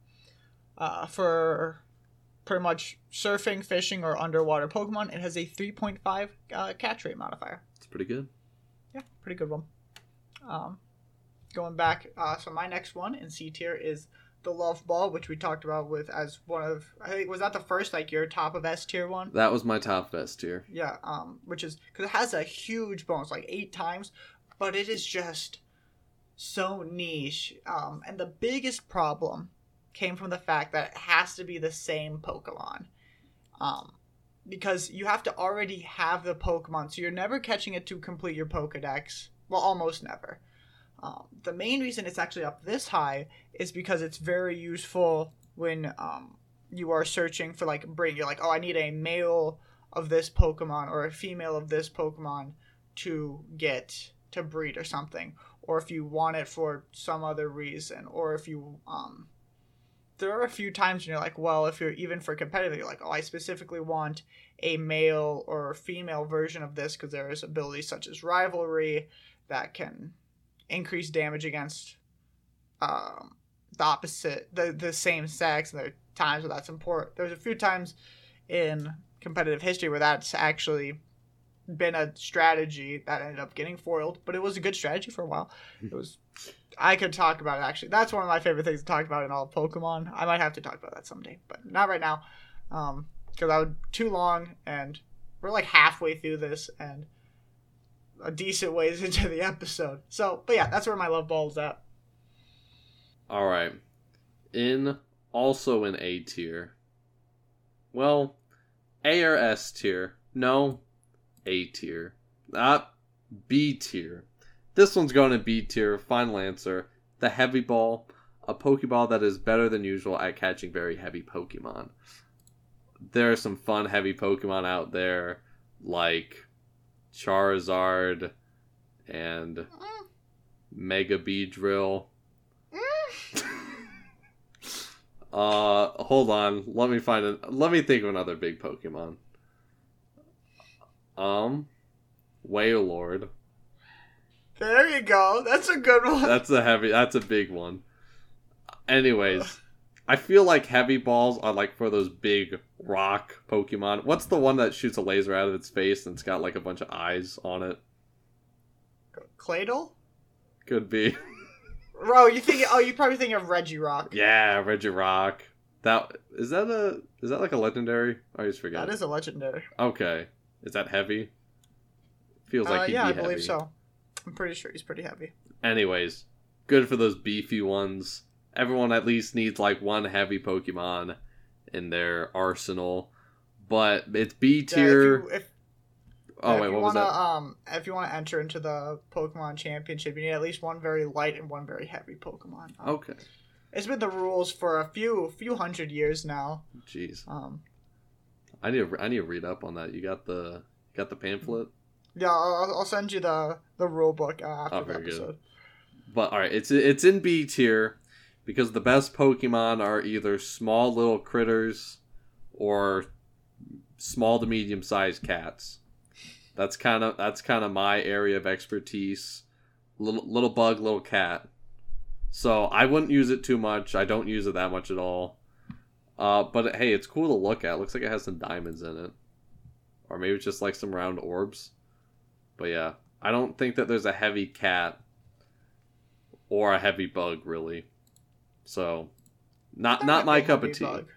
uh, for pretty much surfing, fishing, or underwater Pokemon, it has a 3.5 uh, catch rate modifier. It's pretty good. Yeah, pretty good one. Um, going back, uh, so my next one in C tier is the Love Ball, which we talked about with as one of I think was that the first like your top of S tier one. That was my top S tier. Yeah, um, which is because it has a huge bonus, like eight times, but it is just so niche. Um, and the biggest problem came from the fact that it has to be the same Pokemon. Um, because you have to already have the Pokemon, so you're never catching it to complete your Pokedex. Well, almost never. Um, the main reason it's actually up this high is because it's very useful when um, you are searching for like bring. You're like, oh, I need a male of this Pokemon or a female of this Pokemon to get to breed or something, or if you want it for some other reason, or if you um. There are a few times when you're like, well, if you're even for competitive, you're like, oh, I specifically want a male or female version of this because there is abilities such as rivalry that can increase damage against um, the opposite, the the same sex. And there are times where that's important. There's a few times in competitive history where that's actually been a strategy that ended up getting foiled, but it was a good strategy for a while. It was. I could talk about it actually. That's one of my favorite things to talk about in all Pokemon. I might have to talk about that someday, but not right now, um, because I would too long, and we're like halfway through this, and a decent ways (laughs) into the episode. So, but yeah, that's where my love ball is at. All right. In also in A tier. Well, A or S tier? No, A tier. Ah, B tier. This one's going to B tier. Final answer. The Heavy Ball, a Pokeball that is better than usual at catching very heavy Pokemon. There are some fun heavy Pokemon out there, like Charizard and Mega Beedrill. (laughs) Uh, hold on. Let me find it. Let me think of another big Pokemon. Um, Wailord. There you go. That's a good one. That's a heavy. That's a big one. Anyways, (laughs) I feel like heavy balls are like for those big rock Pokemon. What's the one that shoots a laser out of its face and it's got like a bunch of eyes on it? Claydol? Could be. (laughs) Bro, you think? Oh, you probably think of Regirock. yeah, Regirock. That is that a is that like a legendary? I always forget. That is a legendary. Okay. Is that heavy? Feels like uh, yeah, I heavy. believe so. I'm pretty sure he's pretty heavy. Anyways, good for those beefy ones. Everyone at least needs like one heavy Pokemon in their arsenal. But it's B tier. you, oh if wait, what was wanna, that? Um, if you want to enter into the Pokemon Championship, you need at least one very light and one very heavy Pokemon. Um, Okay. It's been the rules for a few few hundred years now. Jeez. Um, I need to, I need to read up on that. You got the you got the pamphlet? yeah, I'll, I'll send you the the rule book uh, after Oh, the very good. episode. But all right, it's it's in B tier because the best Pokemon are either small little critters or small to medium sized cats. That's kind of that's kind of my area of expertise. Little little bug, little cat. So I wouldn't use it too much. I don't use it that much at all. Uh, but hey, it's cool to look at. It looks like it has some diamonds in it, or maybe it's just like some round orbs. But yeah, I don't think that there's a heavy cat or a heavy bug really. So, not There not my cup of tea. bug.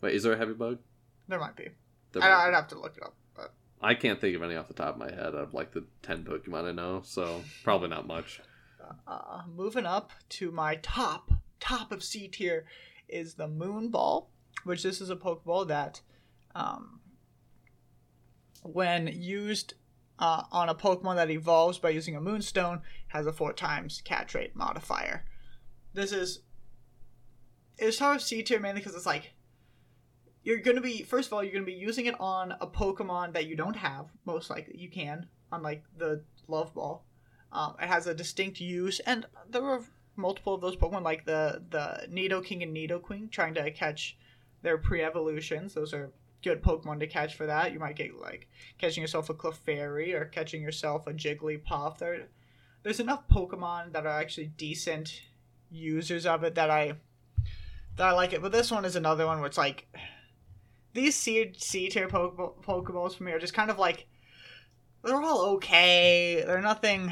Wait, is there a heavy bug? There might be. There I, I'd have to look it up. But I can't think of any off the top of my head of like the ten Pokemon I know, so probably not much. uh, moving up to my top top of C tier is the Moon Ball. which this is a Pokeball that, um, when used uh, on a Pokemon that evolves by using a Moonstone, has a four times catch rate modifier. This is it's sort of C tier mainly because it's like you're gonna be first of all you're gonna be using it on a Pokemon that you don't have most likely you can on like the Love Ball. Um, it has a distinct use, and there were multiple of those Pokemon like the the Nidoking and Nidoqueen trying to catch their pre-evolutions. Those are good Pokemon to catch for that. You might get like catching yourself a Clefairy or catching yourself a Jigglypuff. There, there's enough Pokemon that are actually decent users of it that I that I like it. But this one is another one where it's like these C C tier Poke- Pokeballs for me are just kind of like they're all okay. They're nothing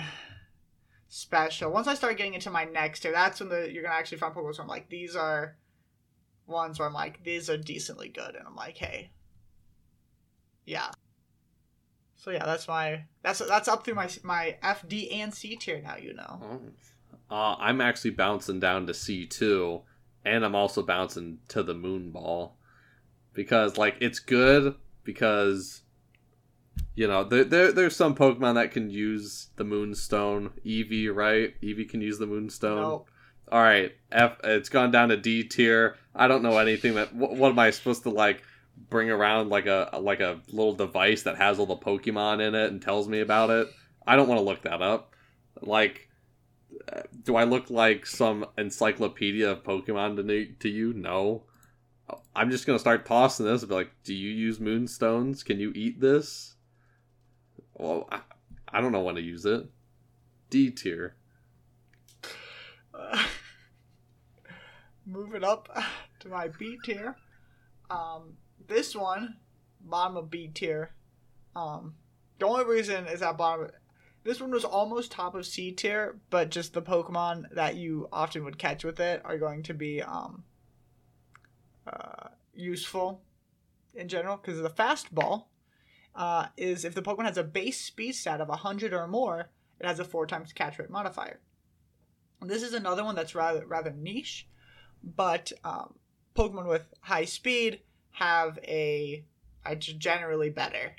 special. Once I start getting into my next tier, that's when the you're gonna actually find Pokeballs where I'm like, these are ones where I'm like, these are decently good, and I'm like, hey, yeah. So yeah, that's my that's that's up through my my F, D, and C tier now. You know. Uh, I'm actually bouncing down to C two, and I'm also bouncing to the Moon Ball because like it's good because you know there, there there's some Pokemon that can use the Moonstone. Eevee, right? Eevee can use the Moonstone. Nope. All right, F. It's gone down to D tier. I don't know anything that. What, what am I supposed to like? Bring around like a like a little device that has all the Pokemon in it and tells me about it. I don't want to look that up. Like, do I look like some encyclopedia of Pokemon to to you? No. I'm just gonna start tossing this and be like, "Do you use moonstones? Can you eat this?" Well, I, I don't know when to use it. D tier. Uh, (laughs) moving up to my B tier. Um, this one, bottom of B tier. Um, the only reason is that bottom. This one was almost top of C tier, but just the Pokemon that you often would catch with it are going to be um, uh, useful in general because the fastball uh, is if the Pokemon has a base speed stat of 100 or more, it has a four times catch rate modifier. This is another one that's rather rather niche, but um, Pokemon with high speed have a, a generally better.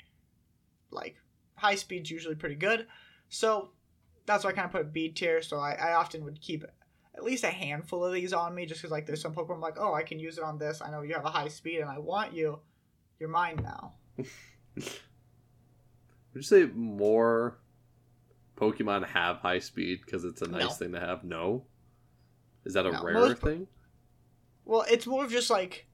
Like high speed's usually pretty good, so that's why I kind of put B tier. So I, I often would keep at least a handful of these on me, just because like there's some Pokemon I'm like, oh, I can use it on this. I know you have a high speed, and I want you. You're mine now. Would you say more Pokemon have high speed because it's a nice No. thing to have? No. Is that a No, rare most thing? Well, it's more of just like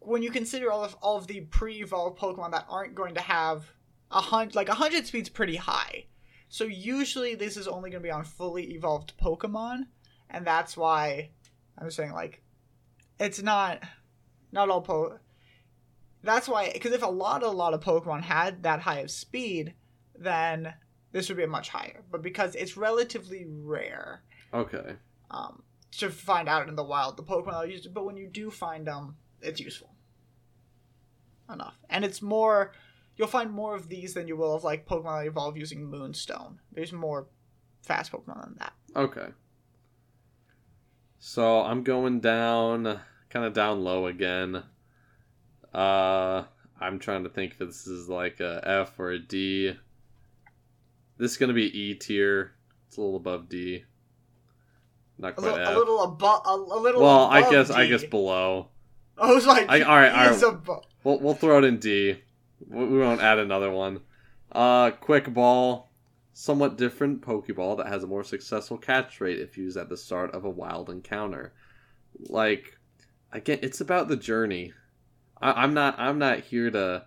when you consider all of all of the pre-evolved Pokemon that aren't going to have a hundred, like a hundred speed's pretty high. So usually this is only going to be on fully evolved Pokemon, and that's why I'm saying like it's not not all po. That's why because if a lot a lot of Pokemon had that high of speed, then this would be much higher. But because it's relatively rare, Okay. um, to find out in the wild the Pokemon that use. But when you do find them, it's useful enough, and it's more. You'll find more of these than you will of like Pokemon that evolve using Moonstone. There's more fast Pokemon than that. Okay. So I'm going down, kind of down low again. Uh, I'm trying to think if this is like a F or a D. This is gonna be E tier. It's a little above D. Not A quite little, F. a little above. A, a little. well, I guess I D. guess below. I was like, I- all right, all (laughs) is We'll we'll throw it in D. We won't add another one. Uh, quick ball, somewhat different Pokeball that has a more successful catch rate if used at the start of a wild encounter. Like, again, it's about the journey. I, I'm not I'm not here to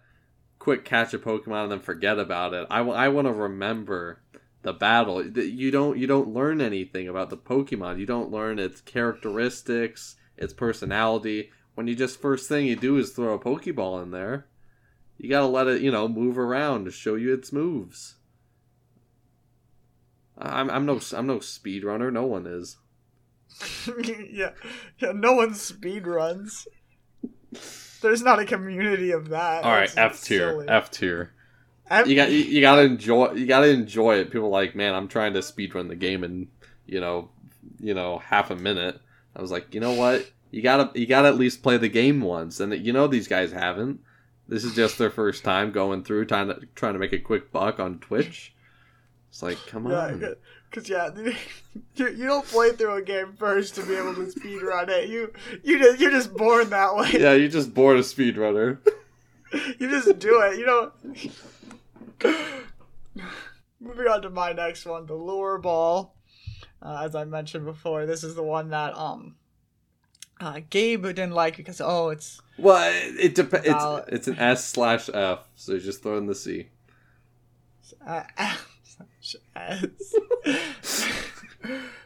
quick catch a Pokemon and then forget about it. I, I want to remember the battle. You don't you don't learn anything about the Pokemon. You don't learn its characteristics, its personality. When you just first thing you do is throw a Pokeball in there. You gotta let it, you know, move around to show you its moves. I'm I'm no I'm no speedrunner. No one is. (laughs) yeah, yeah. No one speed runs. There's not a community of that. All right, F tier. F tier. F- You got you, you gotta enjoy you gotta enjoy it. People are like, man, I'm trying to speedrun the game in you know you know half a minute. I was like, you know what? You gotta you gotta at least play the game once, and you know these guys haven't. This is just their first time going through trying to trying to make a quick buck on Twitch. It's like, come on. Yeah, because (laughs) yeah, you, you don't play through a game first to be able to speed run it. You you just you're just born that way. Yeah, you just born a speedrunner. (laughs) you just do it. You know. (laughs) Moving on to my next one, the lure ball. Uh, as I mentioned before, this is the one that um uh, Gabe didn't like because oh, it's Well, it, depends. It's, it's an S slash F, so you just throw in the C. uh, (laughs)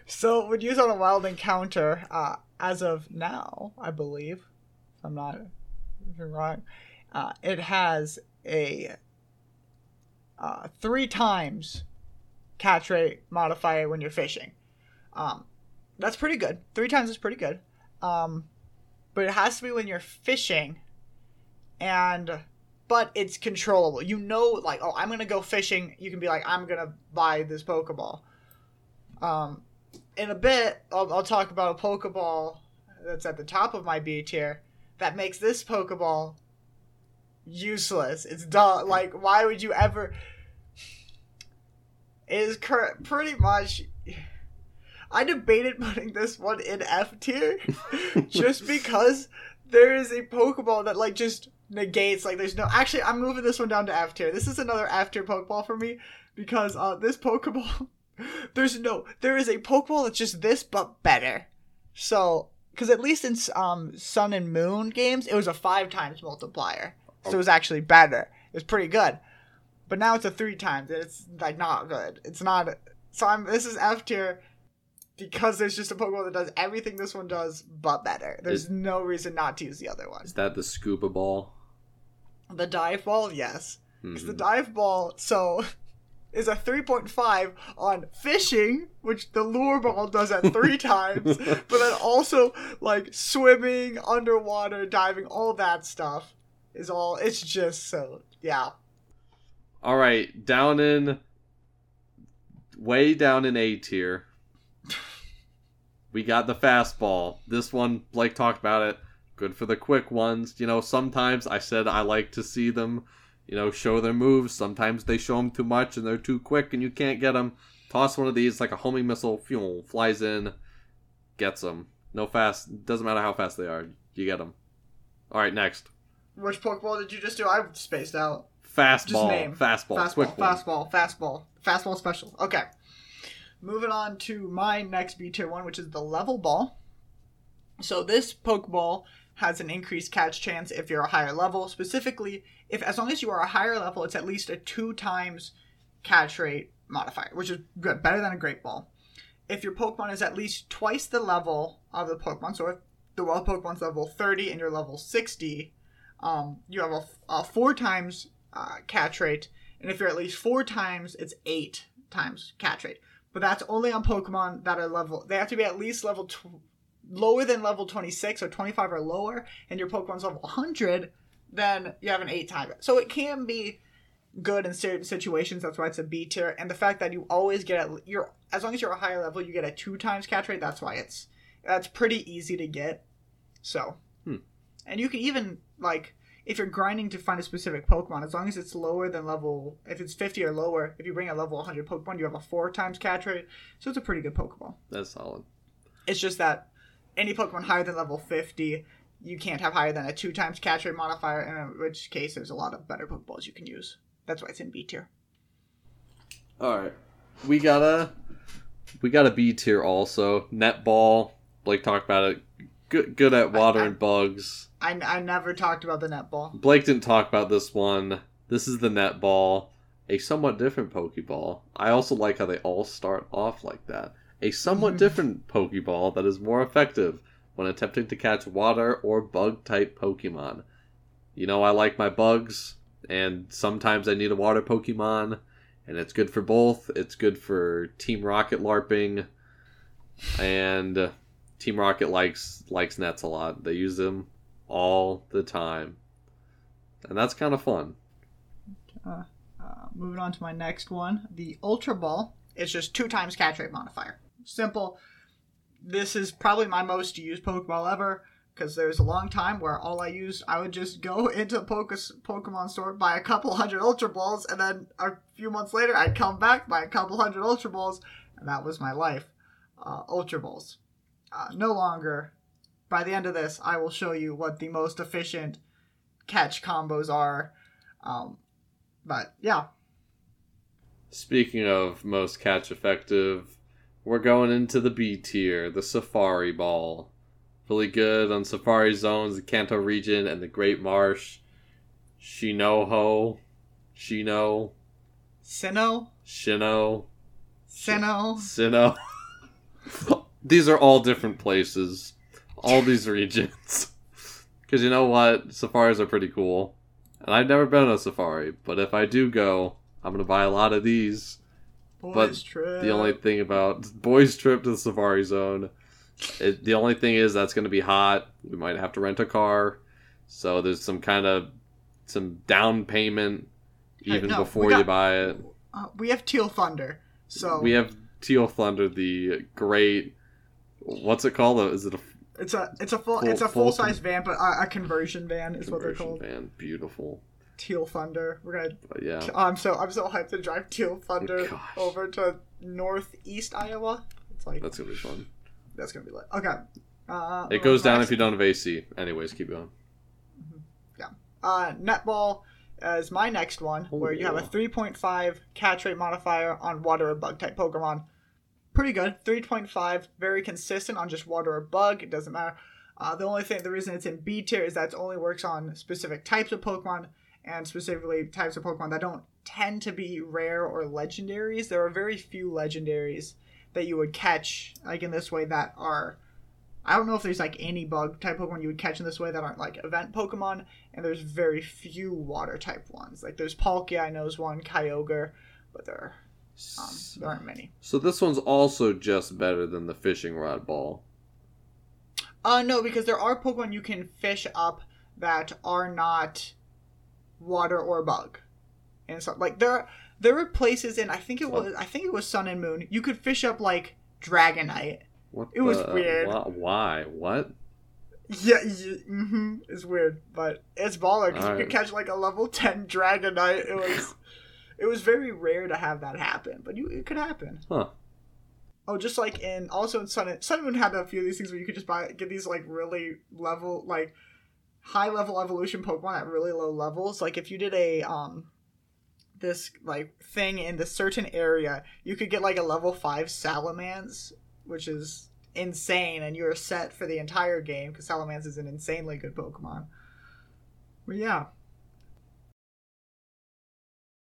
so would used on a wild encounter, uh, as of now, I believe, if I'm not if I'm wrong, uh, it has a uh, three times catch rate modifier when you're fishing. Um, that's pretty good. Three times is pretty good. Um, but it has to be when you're fishing, and but it's controllable. You know, like oh, I'm gonna go fishing. You can be like, I'm gonna buy this Pokeball. Um, in a bit, I'll, I'll talk about a Pokeball that's at the top of my B tier that makes this Pokeball useless. It's dull. Like, why would you ever? It is cur- pretty much. I debated putting this one in F tier (laughs) just because there is a Pokeball that like just negates like there's no actually I'm moving this one down to F tier. This is another F tier Pokeball for me because uh this Pokeball (laughs) there's no there is a Pokeball that's just this but better. So because at least in um Sun and Moon games it was a five times multiplier, so it was actually better. It was pretty good, but now it's a three times. and It's like not good. It's not. So I'm this is F tier because there's just a Pokemon that does everything this one does, but better. There's Is- no reason not to use the other one. Is that the scuba ball? The dive ball, yes. Because the Mhm. dive ball, so, (laughs) is a 3.5 on fishing, which the lure ball does at three (laughs) times, but then also, like, swimming, underwater, diving, all that stuff is all, it's just so, yeah. All right, down in way down in A tier. We got the fastball. This one, Blake talked about it. Good for the quick ones. You know, sometimes I said I like to see them, you know, show their moves. Sometimes they show them too much and they're too quick and you can't get them. Toss one of these like a homing missile, fuel flies in, gets them. No fast, doesn't matter how fast they are, you get them. All right, next. Which Pokeball did you just do? I spaced out. Fastball, Just name. fastball, fastball, quick one. fastball, fastball, fastball special. Okay. Moving on to my next B tier one, which is the level ball. So this Pokeball has an increased catch chance if you're a higher level. Specifically, if as long as you are a higher level, it's at least a two times catch rate modifier, which is good, better than a Great Ball. If your Pokemon is at least twice the level of the Pokemon, so if the wild Pokemon's level 30 and you're level 60, um, you have a, a four times uh, catch rate, and if you're at least four times, it's eight times catch rate. But that's only on Pokemon that are level. They have to be at least level tw- lower than level 26 or 25 or lower, and your Pokemon's level 100, then you have an eight time. So it can be good in certain situations. That's why it's a B tier. And the fact that you always get at you're as long as you're a higher level, you get a two times catch rate. That's why it's that's pretty easy to get. So, Hmm. and you can even like if you're grinding to find a specific Pokemon, as long as it's lower than level, if it's 50 or lower, if you bring a level 100 Pokemon, you have a four times catch rate. So it's a pretty good Pokeball. That's solid. It's just that any Pokemon higher than level 50, you can't have higher than a two times catch rate modifier, in which case there's a lot of better Pokeballs you can use. That's why it's in B tier. All right, we got a we got a B tier also. Netball. Blake talked about it. Good, good at water I- and bugs. I, I never talked about the netball. Blake didn't talk about this one. This is the netball, a somewhat different Pokeball. I also like how they all start off like that. A somewhat Mhm. different Pokeball that is more effective when attempting to catch water or bug type Pokemon. You know, I like my bugs, and sometimes I need a water Pokemon, and it's good for both. It's good for Team Rocket LARPing, and Team Rocket likes likes nets a lot. They use them all the time, and that's kind of fun. Uh, moving on to my next one, the Ultra Ball. It's just two times catch rate modifier. Simple. This is probably my most used Pokeball ever. because there's a long time where all I used, I would just go (laughs) into Pokemon Pokemon store, buy a couple hundred Ultra Balls, and then a few months later, I'd come back, buy a couple hundred Ultra Balls, and that was my life. Uh, Ultra Balls. Uh, no longer. By the end of this, I will show you what the most efficient catch combos are. Um, but yeah, Speaking of most catch effective, we're going into the B tier, the Safari Ball. Really good on Safari Zones, the Kanto region, and the Great Marsh. Shinoho, Shino, Sinnoh, Shino, Sinnoh. Sinnoh. (laughs) these are all different places. All these regions. (laughs) Because you know what? Safaris are pretty cool. And I've never been on a safari, but if I do go, I'm going to buy a lot of these. Boys But trip. The only thing about boys' trip to the safari zone, it, the only thing is that's going to be hot. We might have to rent a car, so there's some kind of some down payment even no, before you buy it. uh, we have Teal Thunder, so We have Teal Thunder, the great. What's it called? Is it a it's a it's a full, Full- it's a full full size van, but a, a conversion van is what they're conversion called. van? Beautiful, Teal Thunder. We're gonna. but yeah, I'm so I'm so hyped to drive Teal Thunder Gosh. over to northeast Iowa. It's like that's gonna be fun. that's gonna be lit. Okay. Uh, It goes down if you don't have AC. Anyways, keep going. Uh, netball is my next one, where you have a 3.5 catch rate modifier on water or bug type Pokemon. Pretty good. 3.5, very consistent on just water or bug. It doesn't matter. Uh, the only thing, the reason it's in B tier is that it only works on specific types of Pokemon, and specifically types of Pokemon that don't tend to be rare or legendaries. There are very few legendaries that you would catch, like in this way, that are. I don't know if there's like any bug type Pokemon you would catch in this way that aren't like event Pokemon, and there's very few water type ones. Like there's Palkia, I know is one, Kyogre, but there, are, um, there aren't many. So this one's also just better than the fishing rod ball. Uh, no, because there are Pokemon you can fish up that are not water or bug, and so like there, there were places in I think it was I think it was Sun and Moon you could fish up like Dragonite. What It was weird. wha- Why? What? Yeah, yeah mm-hmm, it's weird, but it's baller because you Alright. could catch like a level ten Dragonite. It was, it was very rare to have that happen, but you it could happen. Huh. Oh, just like in also in Sun and Sun and Moon had a few of these things where you could just buy get these like really level like high level evolution Pokemon at really low levels. Like if you did a um this like thing in the certain area, you could get like a level five Salamence, which is insane, and you're set for the entire game because Salamence is an insanely good Pokemon. But yeah,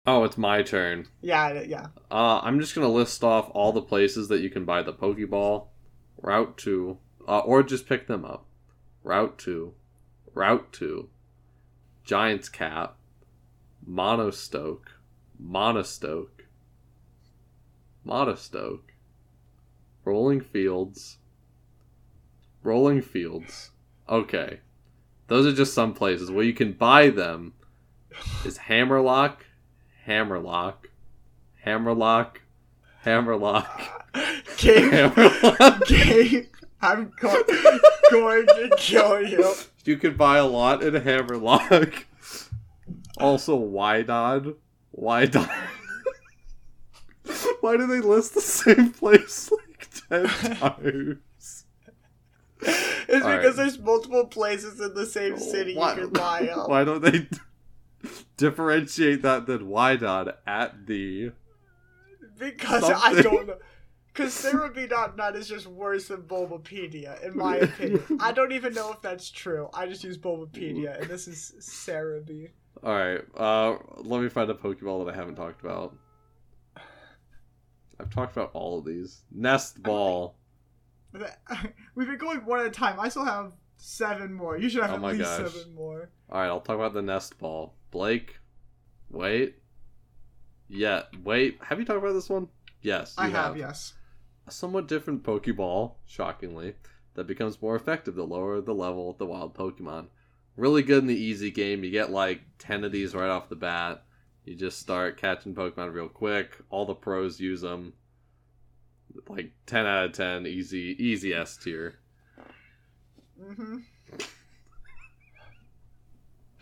Oh, it's my turn. yeah, yeah. Uh, I'm just gonna list off all the places that you can buy the Pokeball. Route two, uh, or just pick them up. Route two, Route two, Giant's Cap, Motostoke, Motostoke, Motostoke, Rolling Fields, Rolling Fields. Okay, those are just some places where you can buy them. Is Hammerlocke, Hammerlocke, Hammerlocke, Hammerlocke, (laughs) Gabe, Hammerlocke. (laughs) Gabe, I'm go- going to kill you. You can buy a lot in a Hammerlocke. Also, Wydod. Wydod. (laughs) Why do they list the same place like ten times? It's All because right. there's multiple places in the same city Why- you can buy them. Why don't they differentiate that than Wydod at the? Because I don't know. Because Serebii.net is just worse than Bulbapedia, in my (laughs) opinion. I don't even know if that's true. I just use Bulbapedia, and this is Cerebi. All right. Uh, let me find a Pokeball that I haven't talked about. I've talked about all of these. Nest Ball. (laughs) We've been going one at a time. I still have seven more. You should have Oh at least gosh. seven more. All right, I'll talk about the nest ball. Blake, wait. Yeah, wait. Have you talked about this one? Yes, you I have, yes. A somewhat different Pokeball, shockingly, that becomes more effective the lower the level of the wild Pokemon. Really good in the easy game. You get like 10 of these right off the bat. You just start catching Pokemon real quick. All the pros use them. Like 10 out of 10, easy, easy S tier. hmm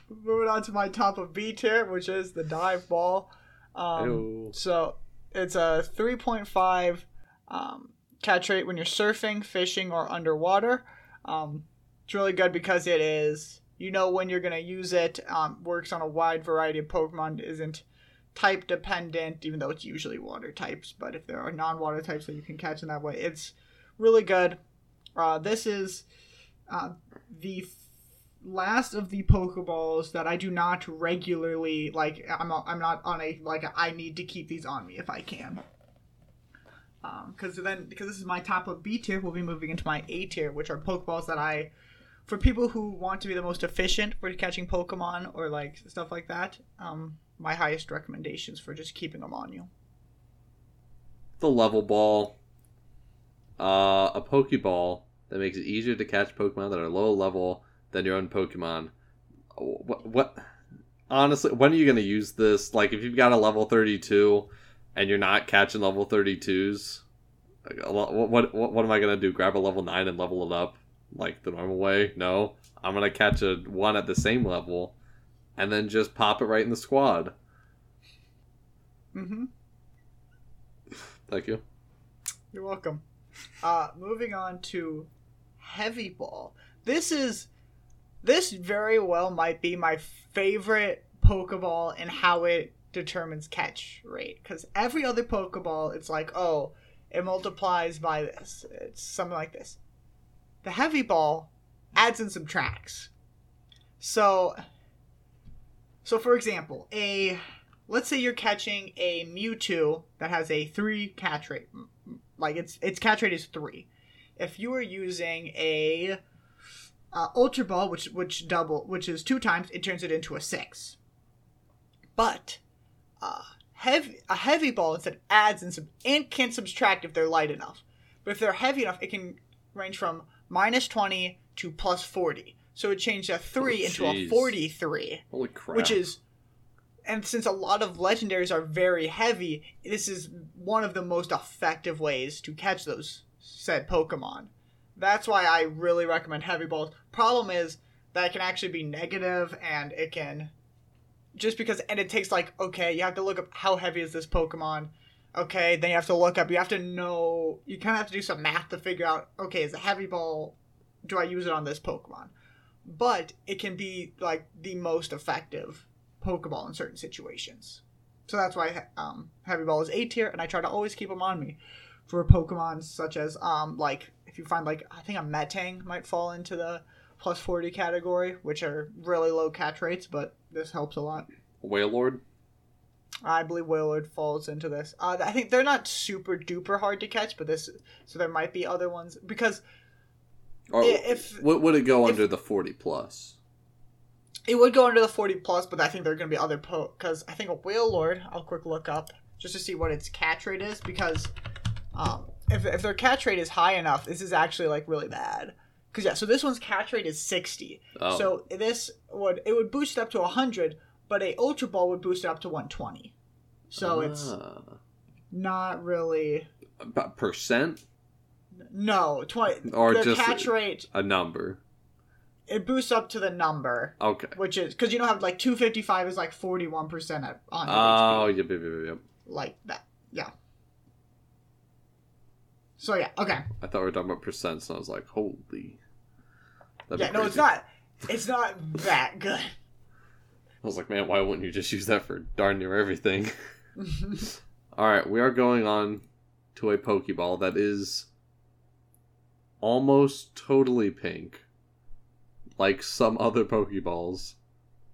moving on to my top of B tier, which is the dive ball. Um, so it's a 3.5 um, catch rate when you're surfing, fishing, or underwater. Um, it's really good because it is, you know, when you're going to use it, um, works on a wide variety of Pokemon, isn't type dependent, even though it's usually water types. But if there are non water types that you can catch in that way, it's really good. Uh, this is uh, the last of the Pokeballs that I do not regularly like. I'm not, I'm not on a like I need to keep these on me if I can. Um, because then, because this is my top of B tier, we'll be moving into my A tier, which are Pokeballs that I, for people who want to be the most efficient for catching Pokemon or like stuff like that. Um, my highest recommendations for just keeping them on you. The level ball. Uh, a Pokeball that makes it easier to catch Pokemon that are low level than your own Pokemon. What? What? Honestly, when are you going to use this? Like, if you've got a level 32 and you're not catching level 32s, like, a lo- what, what, what, am I going to do? Grab a level 9 and level it up like the normal way? No. I'm going to catch a one at the same level and then just pop it right in the squad. Mm-hmm. Thank you. You're welcome. Uh, moving on to heavy ball. This is this very well might be my favorite Pokeball and how it determines catch rate. Because every other Pokeball, it's like, oh, it multiplies by this. It's something like this. The heavy ball adds and subtracts. So, so for example, a let's say you're catching a Mewtwo that has a three catch rate like its its catch rate is three. If you were using a uh, Ultra Ball, which which double, which is two times, it turns it into a six. But uh, heavy a heavy ball instead adds and sub and can subtract if they're light enough. But if they're heavy enough, it can range from minus twenty to plus forty. So it changed a three Oh, into a forty-three Holy crap. which is and since a lot of legendaries are very heavy this is one of the most effective ways to catch those said pokemon that's why i really recommend heavy balls problem is that it can actually be negative and it can just because and it takes like okay you have to look up how heavy is this pokemon. Okay then you have to look up you have to know you kind of have to do some math to figure out okay is a heavy ball? Do i use it on this pokemon? But it can be like the most effective Pokeball in certain situations. So that's why um, Heavy Ball is A tier, and I try to always keep them on me for Pokemon such as um, like if you find like I think a Metang might fall into the plus forty category, which are really low catch rates, but this helps a lot. Wailord. I believe Wailord falls into this. Uh, I think they're not super duper hard to catch, but this so there might be other ones because Or if- would, would it go if- under the 40 plus? It would go under the 40 plus, but I think there are going to be other po because I think a Wailord. I'll quick look up just to see what its catch rate is because um, if if their catch rate is high enough, this is actually like really bad. Because yeah, so this one's catch rate is 60. Oh. So this would it would boost it up to 100, but a ultra ball would boost it up to 120. So it's Ah. not really About percent no 20 Or their just- catch rate. a number. It boosts up to the number. Okay. Which is because you don't have like 255 is like 41 percent on Oh, yep, yep, yep, yep. like that. Yeah. So yeah, okay. I thought we were talking about percents, and I was like, holy. Yeah, no, crazy. it's not. It's not that good. I was like, man, why wouldn't you just use that for darn near everything? (laughs) All right, we are going on to a Pokeball that is almost totally pink, like some other Pokeballs,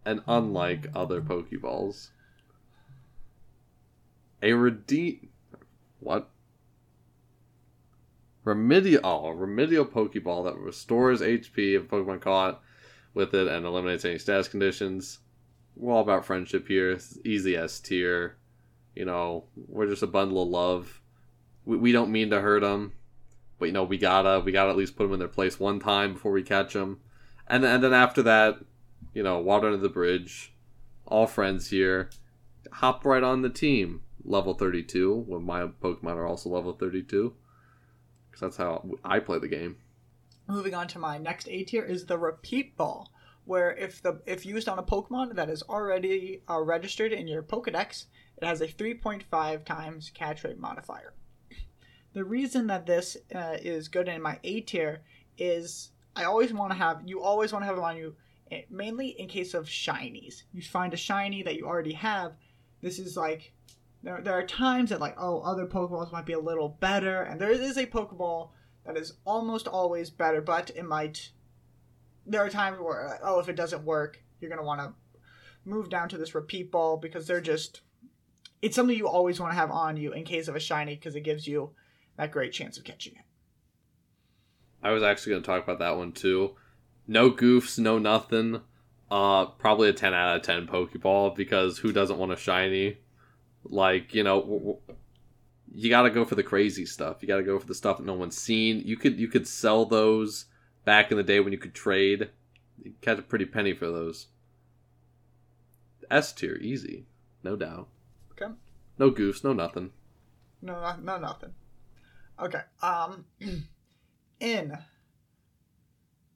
and unlike other Pokeballs. A redeem what? Remedial oh, remedial Pokeball that restores HP if Pokemon caught with it and eliminates any status conditions. We're all about friendship here. It's easy S tier. You know, we're just a bundle of love. We, we don't mean to hurt them, but you know we gotta we gotta at least put them in their place one time before we catch them, and and then after that, you know, water under the bridge. All friends here. Hop right on the team. Level thirty two. When my Pokemon are also level thirty two. Because that's how I play the game. Moving on to my next A tier is the repeat ball. where if the if used on a Pokemon that is already uh, registered in your Pokedex, it has a 3.5 times catch rate modifier. The reason that this uh, is good in my A tier is I always want to have you always want to have it on you eh, mainly in case of shinies. You find a shiny that you already have. This is like there, there are times that like oh other Pokeballs might be a little better, and there is a Pokeball that is almost always better, but it might. There are times where oh if it doesn't work, you're gonna want to move down to this repeat ball because they're just it's something you always want to have on you in case of a shiny because it gives you that great chance of catching it. I was actually going to talk about that one too. No goofs, no nothing. Uh, probably a 10 out of 10 Pokeball because who doesn't want a shiny? Like, you know, w- w- you got to go for the crazy stuff. You got to go for the stuff that no one's seen. You could you could sell those back in the day when you could trade. You catch a pretty penny for those. S tier, easy, no doubt. Okay. No goofs, no nothing. No, no, no nothing. Okay. Um, (clears throat) in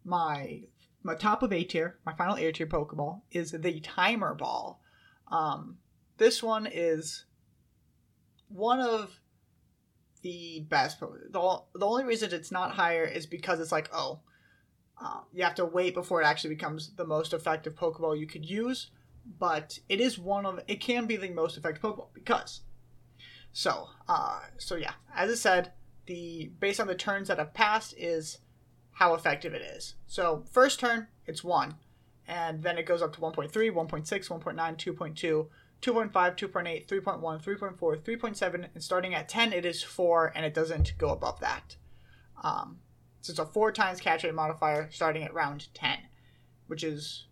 my my top of A tier, my final A tier Pokeball is the Timer Ball. Um, this one is one of the best. The the only reason it's not higher is because it's like oh, uh, you have to wait before it actually becomes the most effective Pokeball you could use. But it is one of it can be the most effective Pokeball because. So, uh, so yeah, as I said, the based on the turns that have passed is how effective it is. So first turn, it's one, and then it goes up to 1.3, 1.6, 1.9, 2.2, 2.5, 2.8, 3.1, 3.4, 3.7, and starting at 10, it is four, and it doesn't go above that. Um, so it's a four times catch rate modifier starting at round 10, which is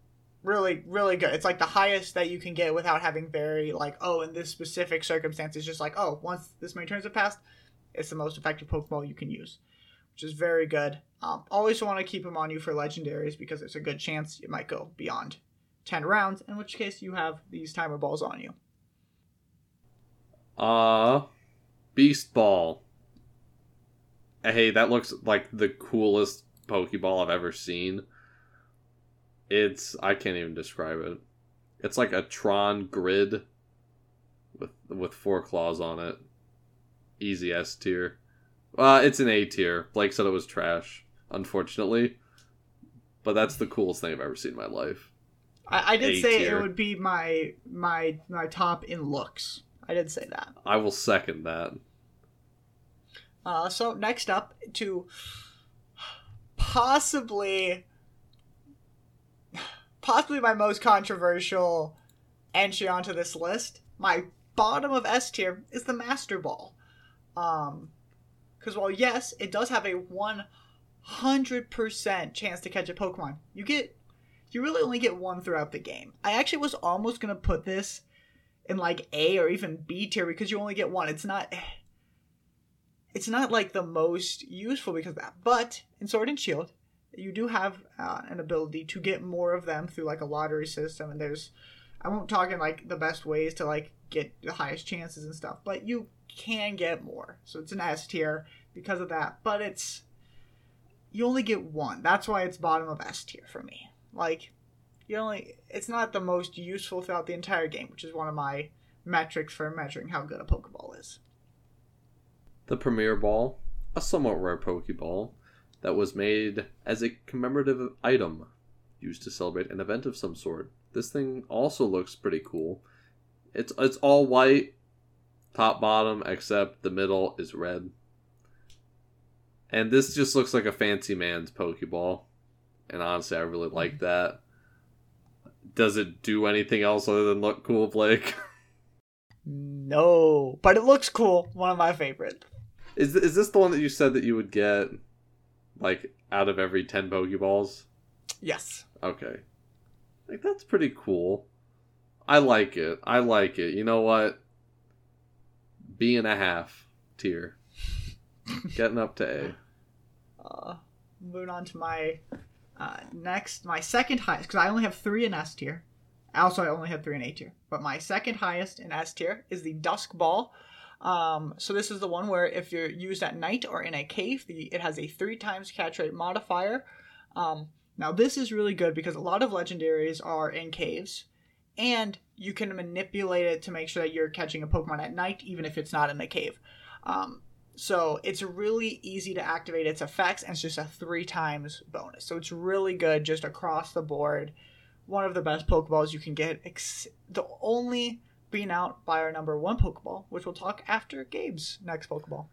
really really good it's like the highest that you can get without having very like oh in this specific circumstance it's just like oh once this many turns have passed it's the most effective Pokeball you can use, which is very good. Um, always want to keep them on you for legendaries because there's a good chance it might go beyond 10 rounds, in which case you have these timer balls on you. Uh, Beast Ball. Hey, that looks like the coolest Pokeball I've ever seen. It's I can't even describe it. It's like a Tron grid with with four claws on it. Easy S tier. Uh, it's an A tier. Blake said it was trash, unfortunately. But that's the coolest thing I've ever seen in my life. I, I did A say it would be my my my top in looks. I did say that. I will second that. Uh, so next up to possibly possibly my most controversial entry onto this list. My bottom of S tier is the Master Ball. Um, because while yes, it does have a one hundred percent chance to catch a Pokemon, you get you really only get one throughout the game. I actually was almost gonna put this in like A or even B tier because you only get one. It's not (sighs) it's not like the most useful because of that. But in Sword and Shield, you do have uh, an ability to get more of them through like a lottery system, and there's I won't talk in like the best ways to like get the highest chances and stuff, but you can get more. So it's an S tier because of that, but it's you only get one. That's why it's bottom of S tier for me. Like you only it's not the most useful throughout the entire game, which is one of my metrics for measuring how good a Pokeball is. The Premier Ball, a somewhat rare Pokeball that was made as a commemorative item used to celebrate an event of some sort. This thing also looks pretty cool. It's it's all white, top bottom, except the middle is red. And this just looks like a fancy man's Pokeball. And honestly, I really like that. Does it do anything else other than look cool, Blake? (laughs) No, but it looks cool. One of my favorite. Is is this the one that you said that you would get like out of every 10 Pokeballs? Yes. Okay. Like that's pretty cool. I like it. I like it. You know what? B and a half tier. (laughs) Getting up to A. Uh, moving on to my uh, next, my second highest, because I only have three in S tier. Also, I only have three in A tier. But my second highest in S tier is the Dusk Ball. Um, so this is the one where if you're used at night or in a cave, the, it has a three times catch rate modifier. Um, Now, this is really good because a lot of legendaries are in caves, and you can manipulate it to make sure that you're catching a Pokemon at night, even if it's not in a cave. Um, so it's really easy to activate its effects, and it's just a three times bonus. So it's really good just across the board. One of the best Pokeballs you can get. Ex- the only being out by our number one Pokeball, which we'll talk after Gabe's next Pokeball.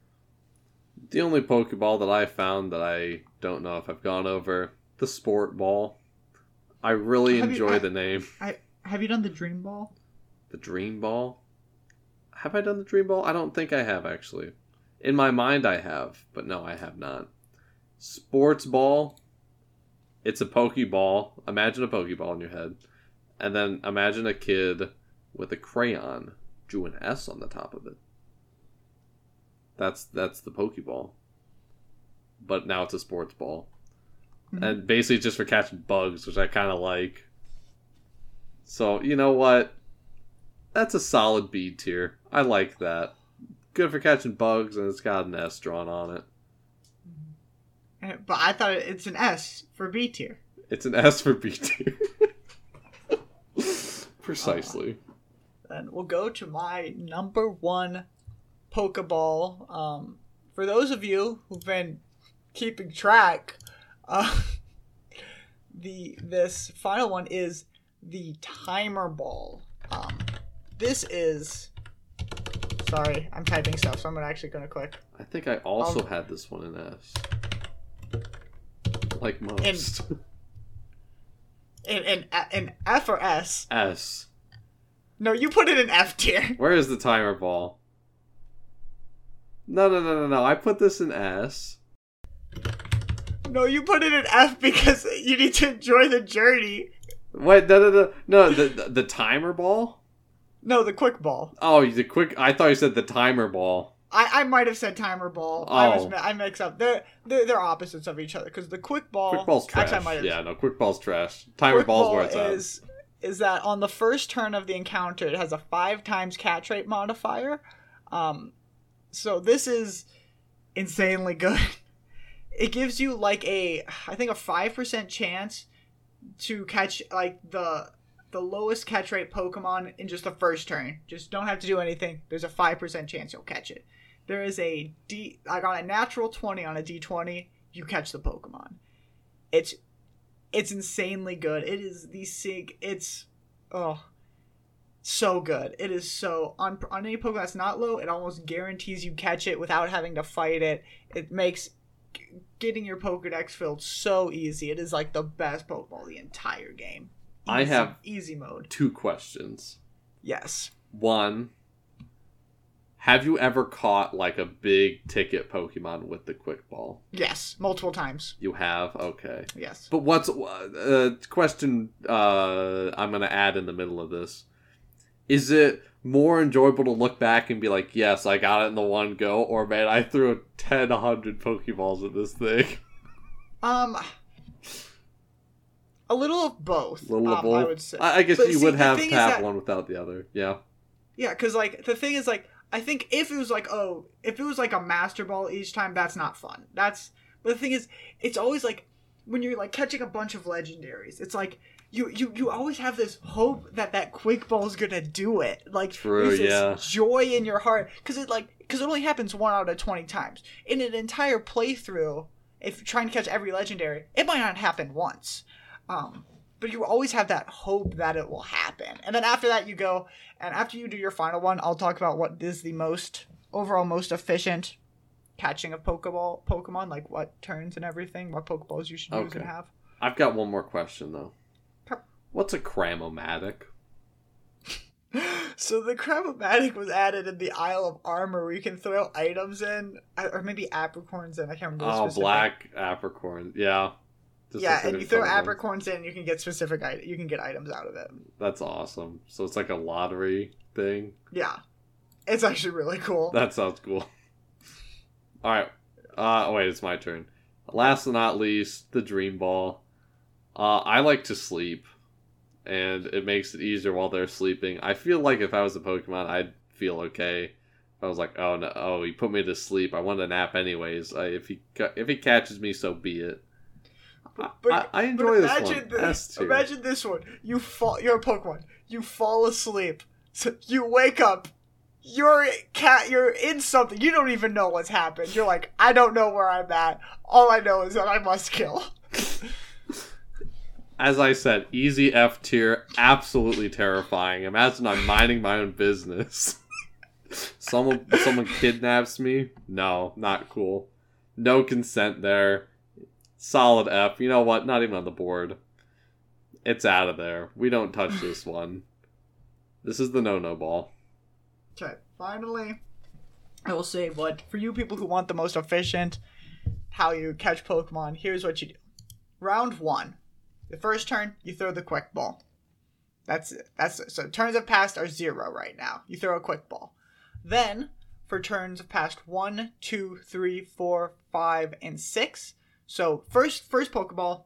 The only Pokeball that I found that I don't know if I've gone over the Sport Ball. I really Have you- enjoy I- the name. I Have you done the Dream Ball? The Dream Ball. Have I done the Dream Ball? I don't think I have actually. In my mind, I have, but no, I have not. Sports Ball. It's a Pokeball. Imagine a Pokeball in your head, and then imagine a kid with a crayon drew an S on the top of it. That's that's the Pokeball. But now it's a sports ball. Mhm. And basically just for catching bugs, which I kind of like. So, you know what? That's a solid B tier. I like that. Good for catching bugs, and it's got an S drawn on it. Eh, But I thought it's an S for B tier. It's an S for B tier. (laughs) Precisely. And we'll go to my number one Pokeball. Um, for those of you who've been keeping track, uh, (laughs) the this final one is the Timer Ball. Um, this is. Sorry, I'm typing stuff, so I'm actually gonna click. I think I also Um, had this one in S. Like most. (laughs) In in in F or S? S. No, you put it in F tier. (laughs) Where is the timer ball? No, no, no, no, no. I put this in S. No, you put it in F because you need to enjoy the journey. Wait, no, no, no, no. The the, the timer ball. No, the quick ball. Oh, the quick. I thought you said the timer ball. I, I might have said timer ball. I was Oh. I mix up. They're they're, they're opposites of each other because the quick ball. Quick ball's trash. Actually, I might have. Yeah, no, quick ball's trash. Timer quick ball's ball where it's at. is is that on the first turn of the encounter, it has a five times catch rate modifier. Um, so this is insanely good. (laughs) It gives you like a I think a five percent chance to catch like the the lowest catch rate Pokemon in just the first turn. Just don't have to do anything. There's a five percent chance you'll catch it. There is a D like on a natural twenty on a D twenty, you catch the Pokemon. It's it's insanely good. It is the sig. It's oh so good. It is so on on any Pokemon that's not low, it almost guarantees you catch it without having to fight it. It makes getting your Pokedex filled so easy. It is like the best Pokeball the entire game. I have- easy mode. Two questions. Yes. One. Have you ever caught like a big ticket Pokemon with the quick ball? Yes. Multiple times. You have. Okay. Yes. But what's uh, question uh, I'm going to add in the middle of this? Is it more enjoyable to look back and be like, yes, I got it in the one go, or man, I threw 10, 100 Pokeballs at this thing? (laughs) Um. A little of both. Little of um, both? I would say. I, I guess But you see, would have to have that- one without the other. Yeah. Yeah, because like the thing is like I think if it was like oh if it was like a master ball each time that's not fun. That's but the thing is it's always like when you're like catching a bunch of legendaries. It's like you you you always have this hope that that quick ball is gonna do it. Like True, there's this yeah. joy in your heart because it like because it only happens one out of twenty times in an entire playthrough. If you're trying to catch every legendary, it might not happen once. Um, but you always have that hope that it will happen. And then after that, you go, and after you do your final one, I'll talk about what is the most overall most efficient catching of Pokeball Pokemon, like what turns and everything, what Pokeballs you should use Okay. and have. I've got one more question, though. What's a Cram-o-matic? (laughs) So the Cram-o-matic was added in the Isle of Armor, where you can throw items in, or maybe apricorns in. I can't remember. Oh, specific- black apricorn. Yeah. Yeah, and you throw apricorns in, you can get specific items. You can get items out of it. That's awesome. So it's like a lottery thing. Yeah, it's actually really cool. (laughs) That sounds cool. All right. Uh, oh, wait, it's my turn. Last but not least, the Dream Ball. Uh, I like to sleep, and it makes it easier while they're sleeping. I feel like if I was a Pokemon, I'd feel okay. I was like, oh no, oh he put me to sleep. I want a nap anyways. I, if he if he catches me, so be it. But, I, I but enjoy this imagine one. thi- imagine this one. You fall. You're a Pokemon. You fall asleep. So you wake up. You're cat. You're in something. You don't even know what's happened. You're like, I don't know where I'm at. All I know is that I must kill. (laughs) As I said, easy F tier, absolutely terrifying. Imagine I'm minding my own business. (laughs) someone someone kidnaps me. No, not cool. No consent there. Solid F. You know what? Not even on the board. It's out of there. We don't touch (laughs) this one. This is the no-no ball. Okay, finally, I will say what for you people who want the most efficient how you catch Pokemon. Here's what you do: round one, the first turn you throw the quick ball. That's it. That's it. so turns have passed are zero right now. You throw a quick ball. Then for turns of past one, two, three, four, five, and six. So first first Pokeball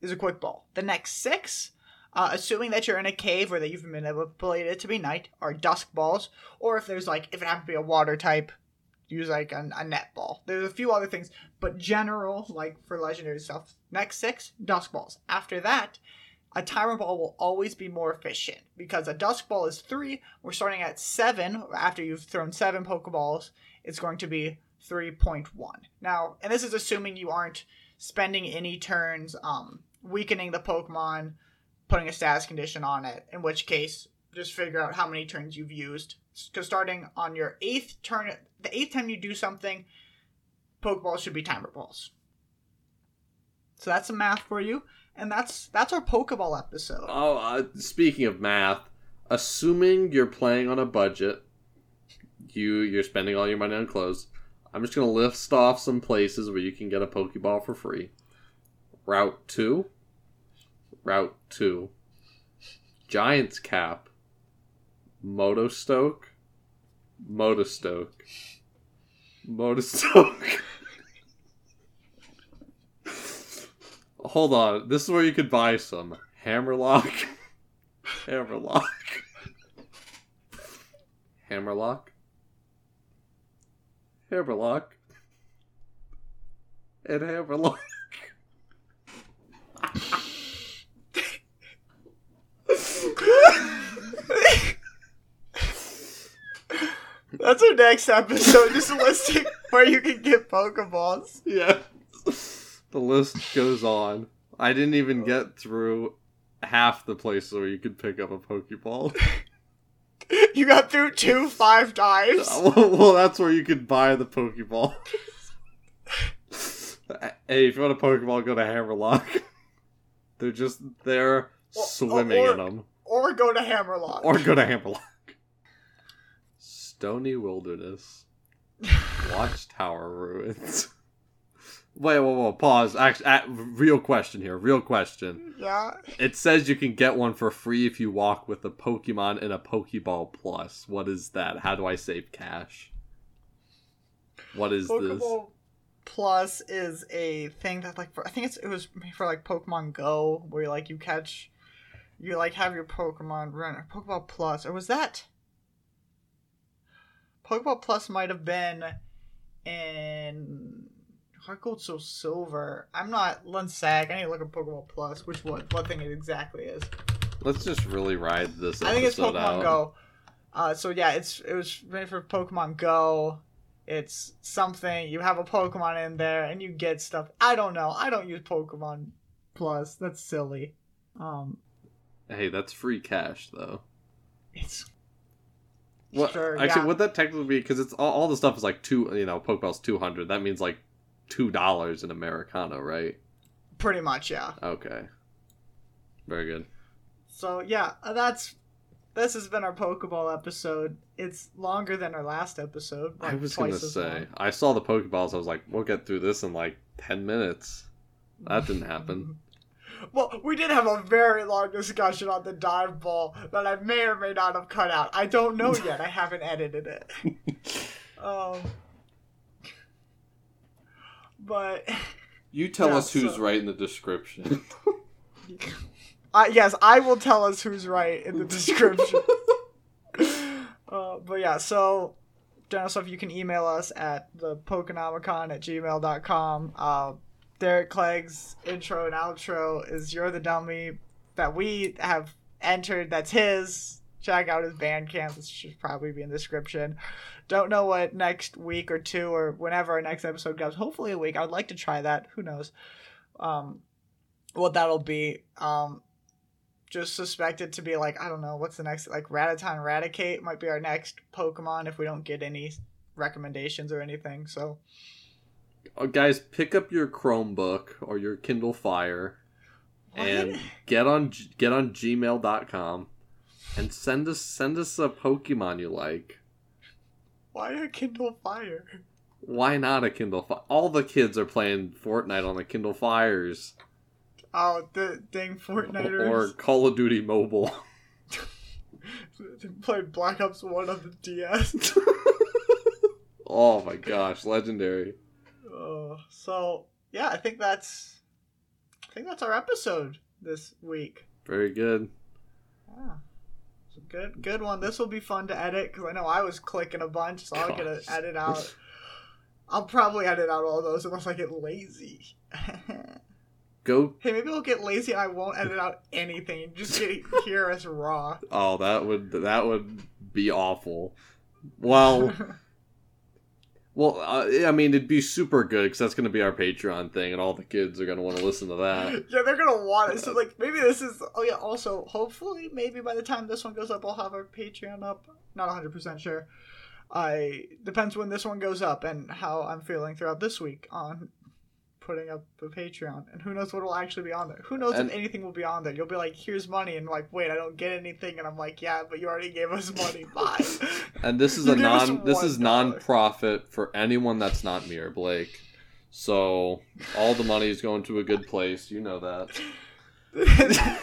is a quick ball. The next six uh, assuming that you're in a cave or that you've manipulated it to be night, are dusk balls, or if there's like if it happens to be a water type, use like a, a net ball. There's a few other things, but general like for legendary stuff. Next six dusk balls. After that, a timer ball will always be more efficient because a dusk ball is three. We're starting at seven after you've thrown seven Pokeballs. It's going to be 3.1. Now, and this is assuming you aren't spending any turns um, weakening the Pokemon, putting a status condition on it, in which case, just figure out how many turns you've used. Because starting on your eighth turn, the eighth time you do something, Pokeballs should be timer balls. So that's some math for you, and that's that's our Pokeball episode. Oh, uh, speaking of math, assuming you're playing on a budget, you you're spending all your money on clothes. I'm just gonna list off some places where you can get a Pokeball for free. Route two. Route two. Giant's Cap. Motostoke. Motostoke. Motostoke. (laughs) Hold on. This is where you could buy some. Hammerlocke. (laughs) Hammerlocke. (laughs) Hammerlocke. Hammerlocke. And Hammerlocke. That's our next episode, just listing where you can get Pokeballs. Yeah. The list goes on. I didn't even get through half the places where you could pick up a Pokeball. (laughs) (laughs) You got through two five times. (laughs) well, that's where you could buy the Pokeball. (laughs) hey, if you want a Pokeball, go to Hammerlocke. They're just there Or- swimming or- in them. Or go to Hammerlocke. Or go to Hammerlocke. Stony Wilderness. Watchtower Ruins. Wait, whoa, whoa, pause. Actually, uh, real question here. Real question. yeah. It says you can get one for free if you walk with a Pokemon in a Pokeball Plus. What is that? How do I save cash? What is this? Pokeball Plus is a thing that like for, I think it's it was for like Pokemon Go where like you catch you like have your Pokemon run or Pokeball Plus or was that Pokeball Plus might have been in HeartGold SoulSilver. I'm not Lunsag. I need to look at Pokemon Plus. Which one? What thing it exactly is? Let's just really ride this I think it's Pokemon out. Go. Uh, so yeah, it's it was made for Pokemon Go. It's something you have a Pokemon in there and you get stuff. I don't know. I don't use Pokemon Plus. That's silly. Um, Hey, that's free cash though. it's What? Sure, actually, yeah. would that technically be? Because it's all, all the stuff is like two. You know, Pokeball's two hundred. That means like two dollars in Americano, right? pretty much yeah. Okay. Very good. So yeah, uh, that's this has been our Pokeball episode. It's longer than our last episode. I like was gonna say, long. I saw the Pokeballs. I was like, we'll get through this in like ten minutes. That didn't happen. (laughs) Well, we did have a very long discussion on the dive ball that I may or may not have cut out. I don't know (laughs) yet. I haven't edited it. (laughs) Um, but You tell Yeah, us who's so- right in the description. (laughs) yes, I will tell us who's right in the description. (laughs) uh, but yeah, so stuff you can email us at the Pokenomicon at gmail.com. Uh, Derek Clegg's intro and outro is "You're the Dummy" that we have entered. That's his. Check out his Bandcamp. This should probably be in the description. Don't know what next week or two or whenever our next episode goes. Hopefully a week. I'd like to try that. Who knows? Um, what that'll be. Um, just suspected to be like I don't know what's the next like Rattata and Raticate might be our next Pokemon if we don't get any recommendations or anything. So Uh, guys, pick up your Chromebook or your Kindle Fire and get on get on gmail.com and send us send us a Pokemon you like. Why a Kindle Fire? Why not a Kindle Fire? All the kids are playing Fortnite on the Kindle Fires Oh, the dang Fortniters. or Call of Duty Mobile. (laughs) played Black Ops One on the DS. (laughs) oh my gosh, legendary. uh, so yeah, I think that's I think that's our episode this week. Very good. Yeah. Good good one. This will be fun to edit because I know I was clicking a bunch, so I'll get to edit out. I'll probably edit out all those unless I get lazy. (laughs) Go. hey, maybe I'll get lazy and I won't edit out anything. Just get (laughs) hear us raw. Oh, that would that would be awful. Well, (laughs) well, uh, I mean, it'd be super good because that's going to be our Patreon thing, and all the kids are going to want to listen to that. (laughs) yeah, they're gonna want it. So like maybe this is oh yeah, also hopefully maybe by the time this one goes up I'll have our Patreon up. Not hundred percent sure. I depends when this one goes up and how I'm feeling throughout this week on putting up the Patreon. And who knows what will actually be on there. Who knows And- if anything will be on there. You'll be like, here's money and like, wait, I don't get anything and I'm like, yeah, but you already gave us money. (laughs) Bye. And this is a non this is $1. non-profit for anyone that's not me or Blake. So all the money is going to a good place. You know that. (laughs)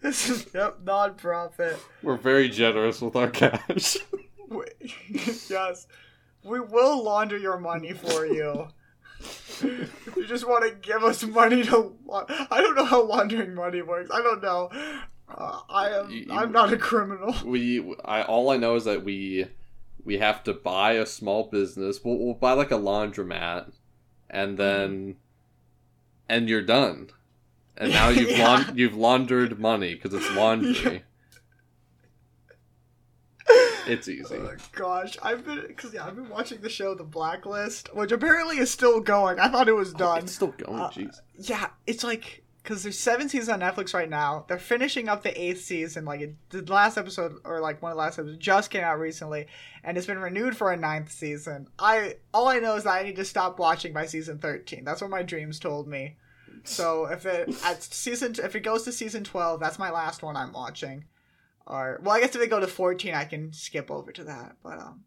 this is yep, non profit. We're very generous with our cash. (laughs) Yes, we will launder your money for you. You just want to give us money to, la- I don't know how laundering money works. I don't know. Uh, I am. You- I'm not a criminal. we I all I know is that we we have to buy a small business. We'll, we'll buy like a laundromat, and then and you're done. And (laughs) now you've Yeah. laun- you've laundered money because it's (laughs) laundry. It's easy. Oh my gosh, I've been because yeah, I've been watching the show The Blacklist, which apparently is still going. I thought it was done. It's still going. Uh, Jeez. Yeah, it's like because there's seven seasons on Netflix right now. They're finishing up the eighth season. Like it, the last episode or like one of the last episodes just came out recently, and it's been renewed for a ninth season. I all I know is that I need to stop watching by season thirteen. That's what my dreams told me. So if it at season if it goes to season twelve, that's my last one I'm watching. Or well, I guess if they go to fourteen, I can skip over to that. But um.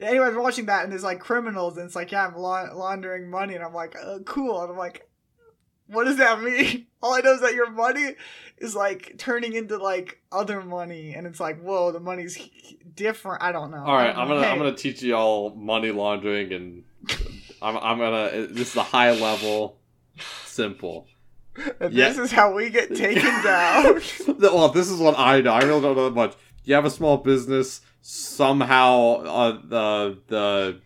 Anyway, been watching that, and there's like criminals, and it's like, yeah, I'm la- laundering money, and I'm like, uh, cool, and I'm like, what does that mean? (laughs) All I know is that your money is like turning into like other money, and it's like, whoa, the money's different. I don't know. All right, I'm gonna know. I'm gonna teach you all money laundering, and I'm I'm gonna. This is a high level, simple. (laughs) and yeah. This is how we get (laughs) taken down. (laughs) well, this is what I know. I really don't know that much. You have a small business. Somehow, uh, the the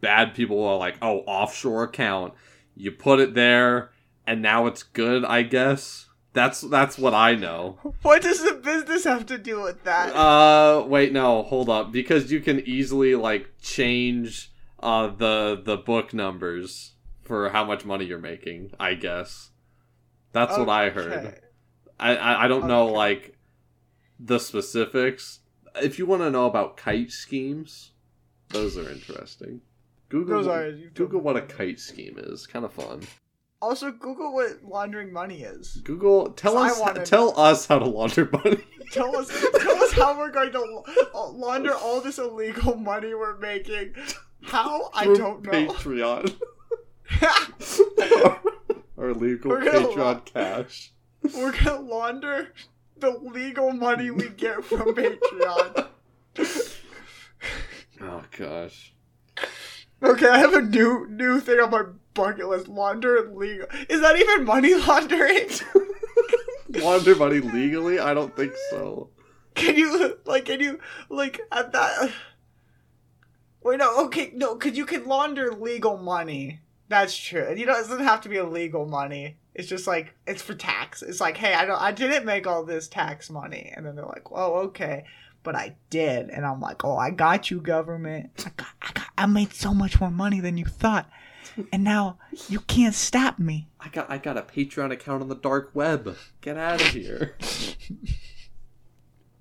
bad people are like, "Oh, offshore account." You put it there, and now it's good. I guess that's that's what I know. what does the business have to do with that? Uh, wait, no, hold up, because you can easily like change uh the the book numbers for how much money you're making. I guess that's what I heard. I, I I don't know like the specifics. If you want to know about kite schemes, those are interesting. Google Those are- Google what a kite scheme is. Kind of fun. Also, Google what laundering money is. Google tell us tell us how to launder money. (laughs) Tell us, tell us how we're going to (laughs) launder all this illegal money we're making. How I don't know. Patreon (laughs) or legal Patreon la- cash. (laughs) We're gonna launder the legal money we get from (laughs) Patreon. Oh gosh. Okay, I have a new new thing on my bucket list. Launder legal. Is that even money laundering? (laughs) Launder money legally? I don't think so. Can you like? Can you like at that? Wait, no. Okay, no, because you can launder legal money. That's true. And you know, it doesn't have to be illegal money. It's just like it's for tax. It's like, hey, I don't, I didn't make all this tax money, and then they're like, oh, okay, but I did, and I'm like, oh, I got you, government. I got, I got, I made so much more money than you thought, and now you can't stop me. I got I got a Patreon account on the dark web. Get out of here.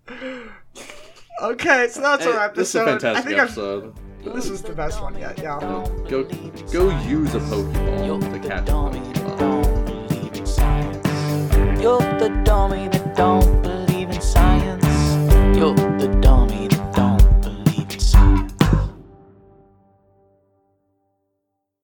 (laughs) Okay, so that's our hey, episode. This is a fantastic episode. I'm, this is the best one yet. Yeah. Go, go use a Pokeball to catch. You're the dummy that don't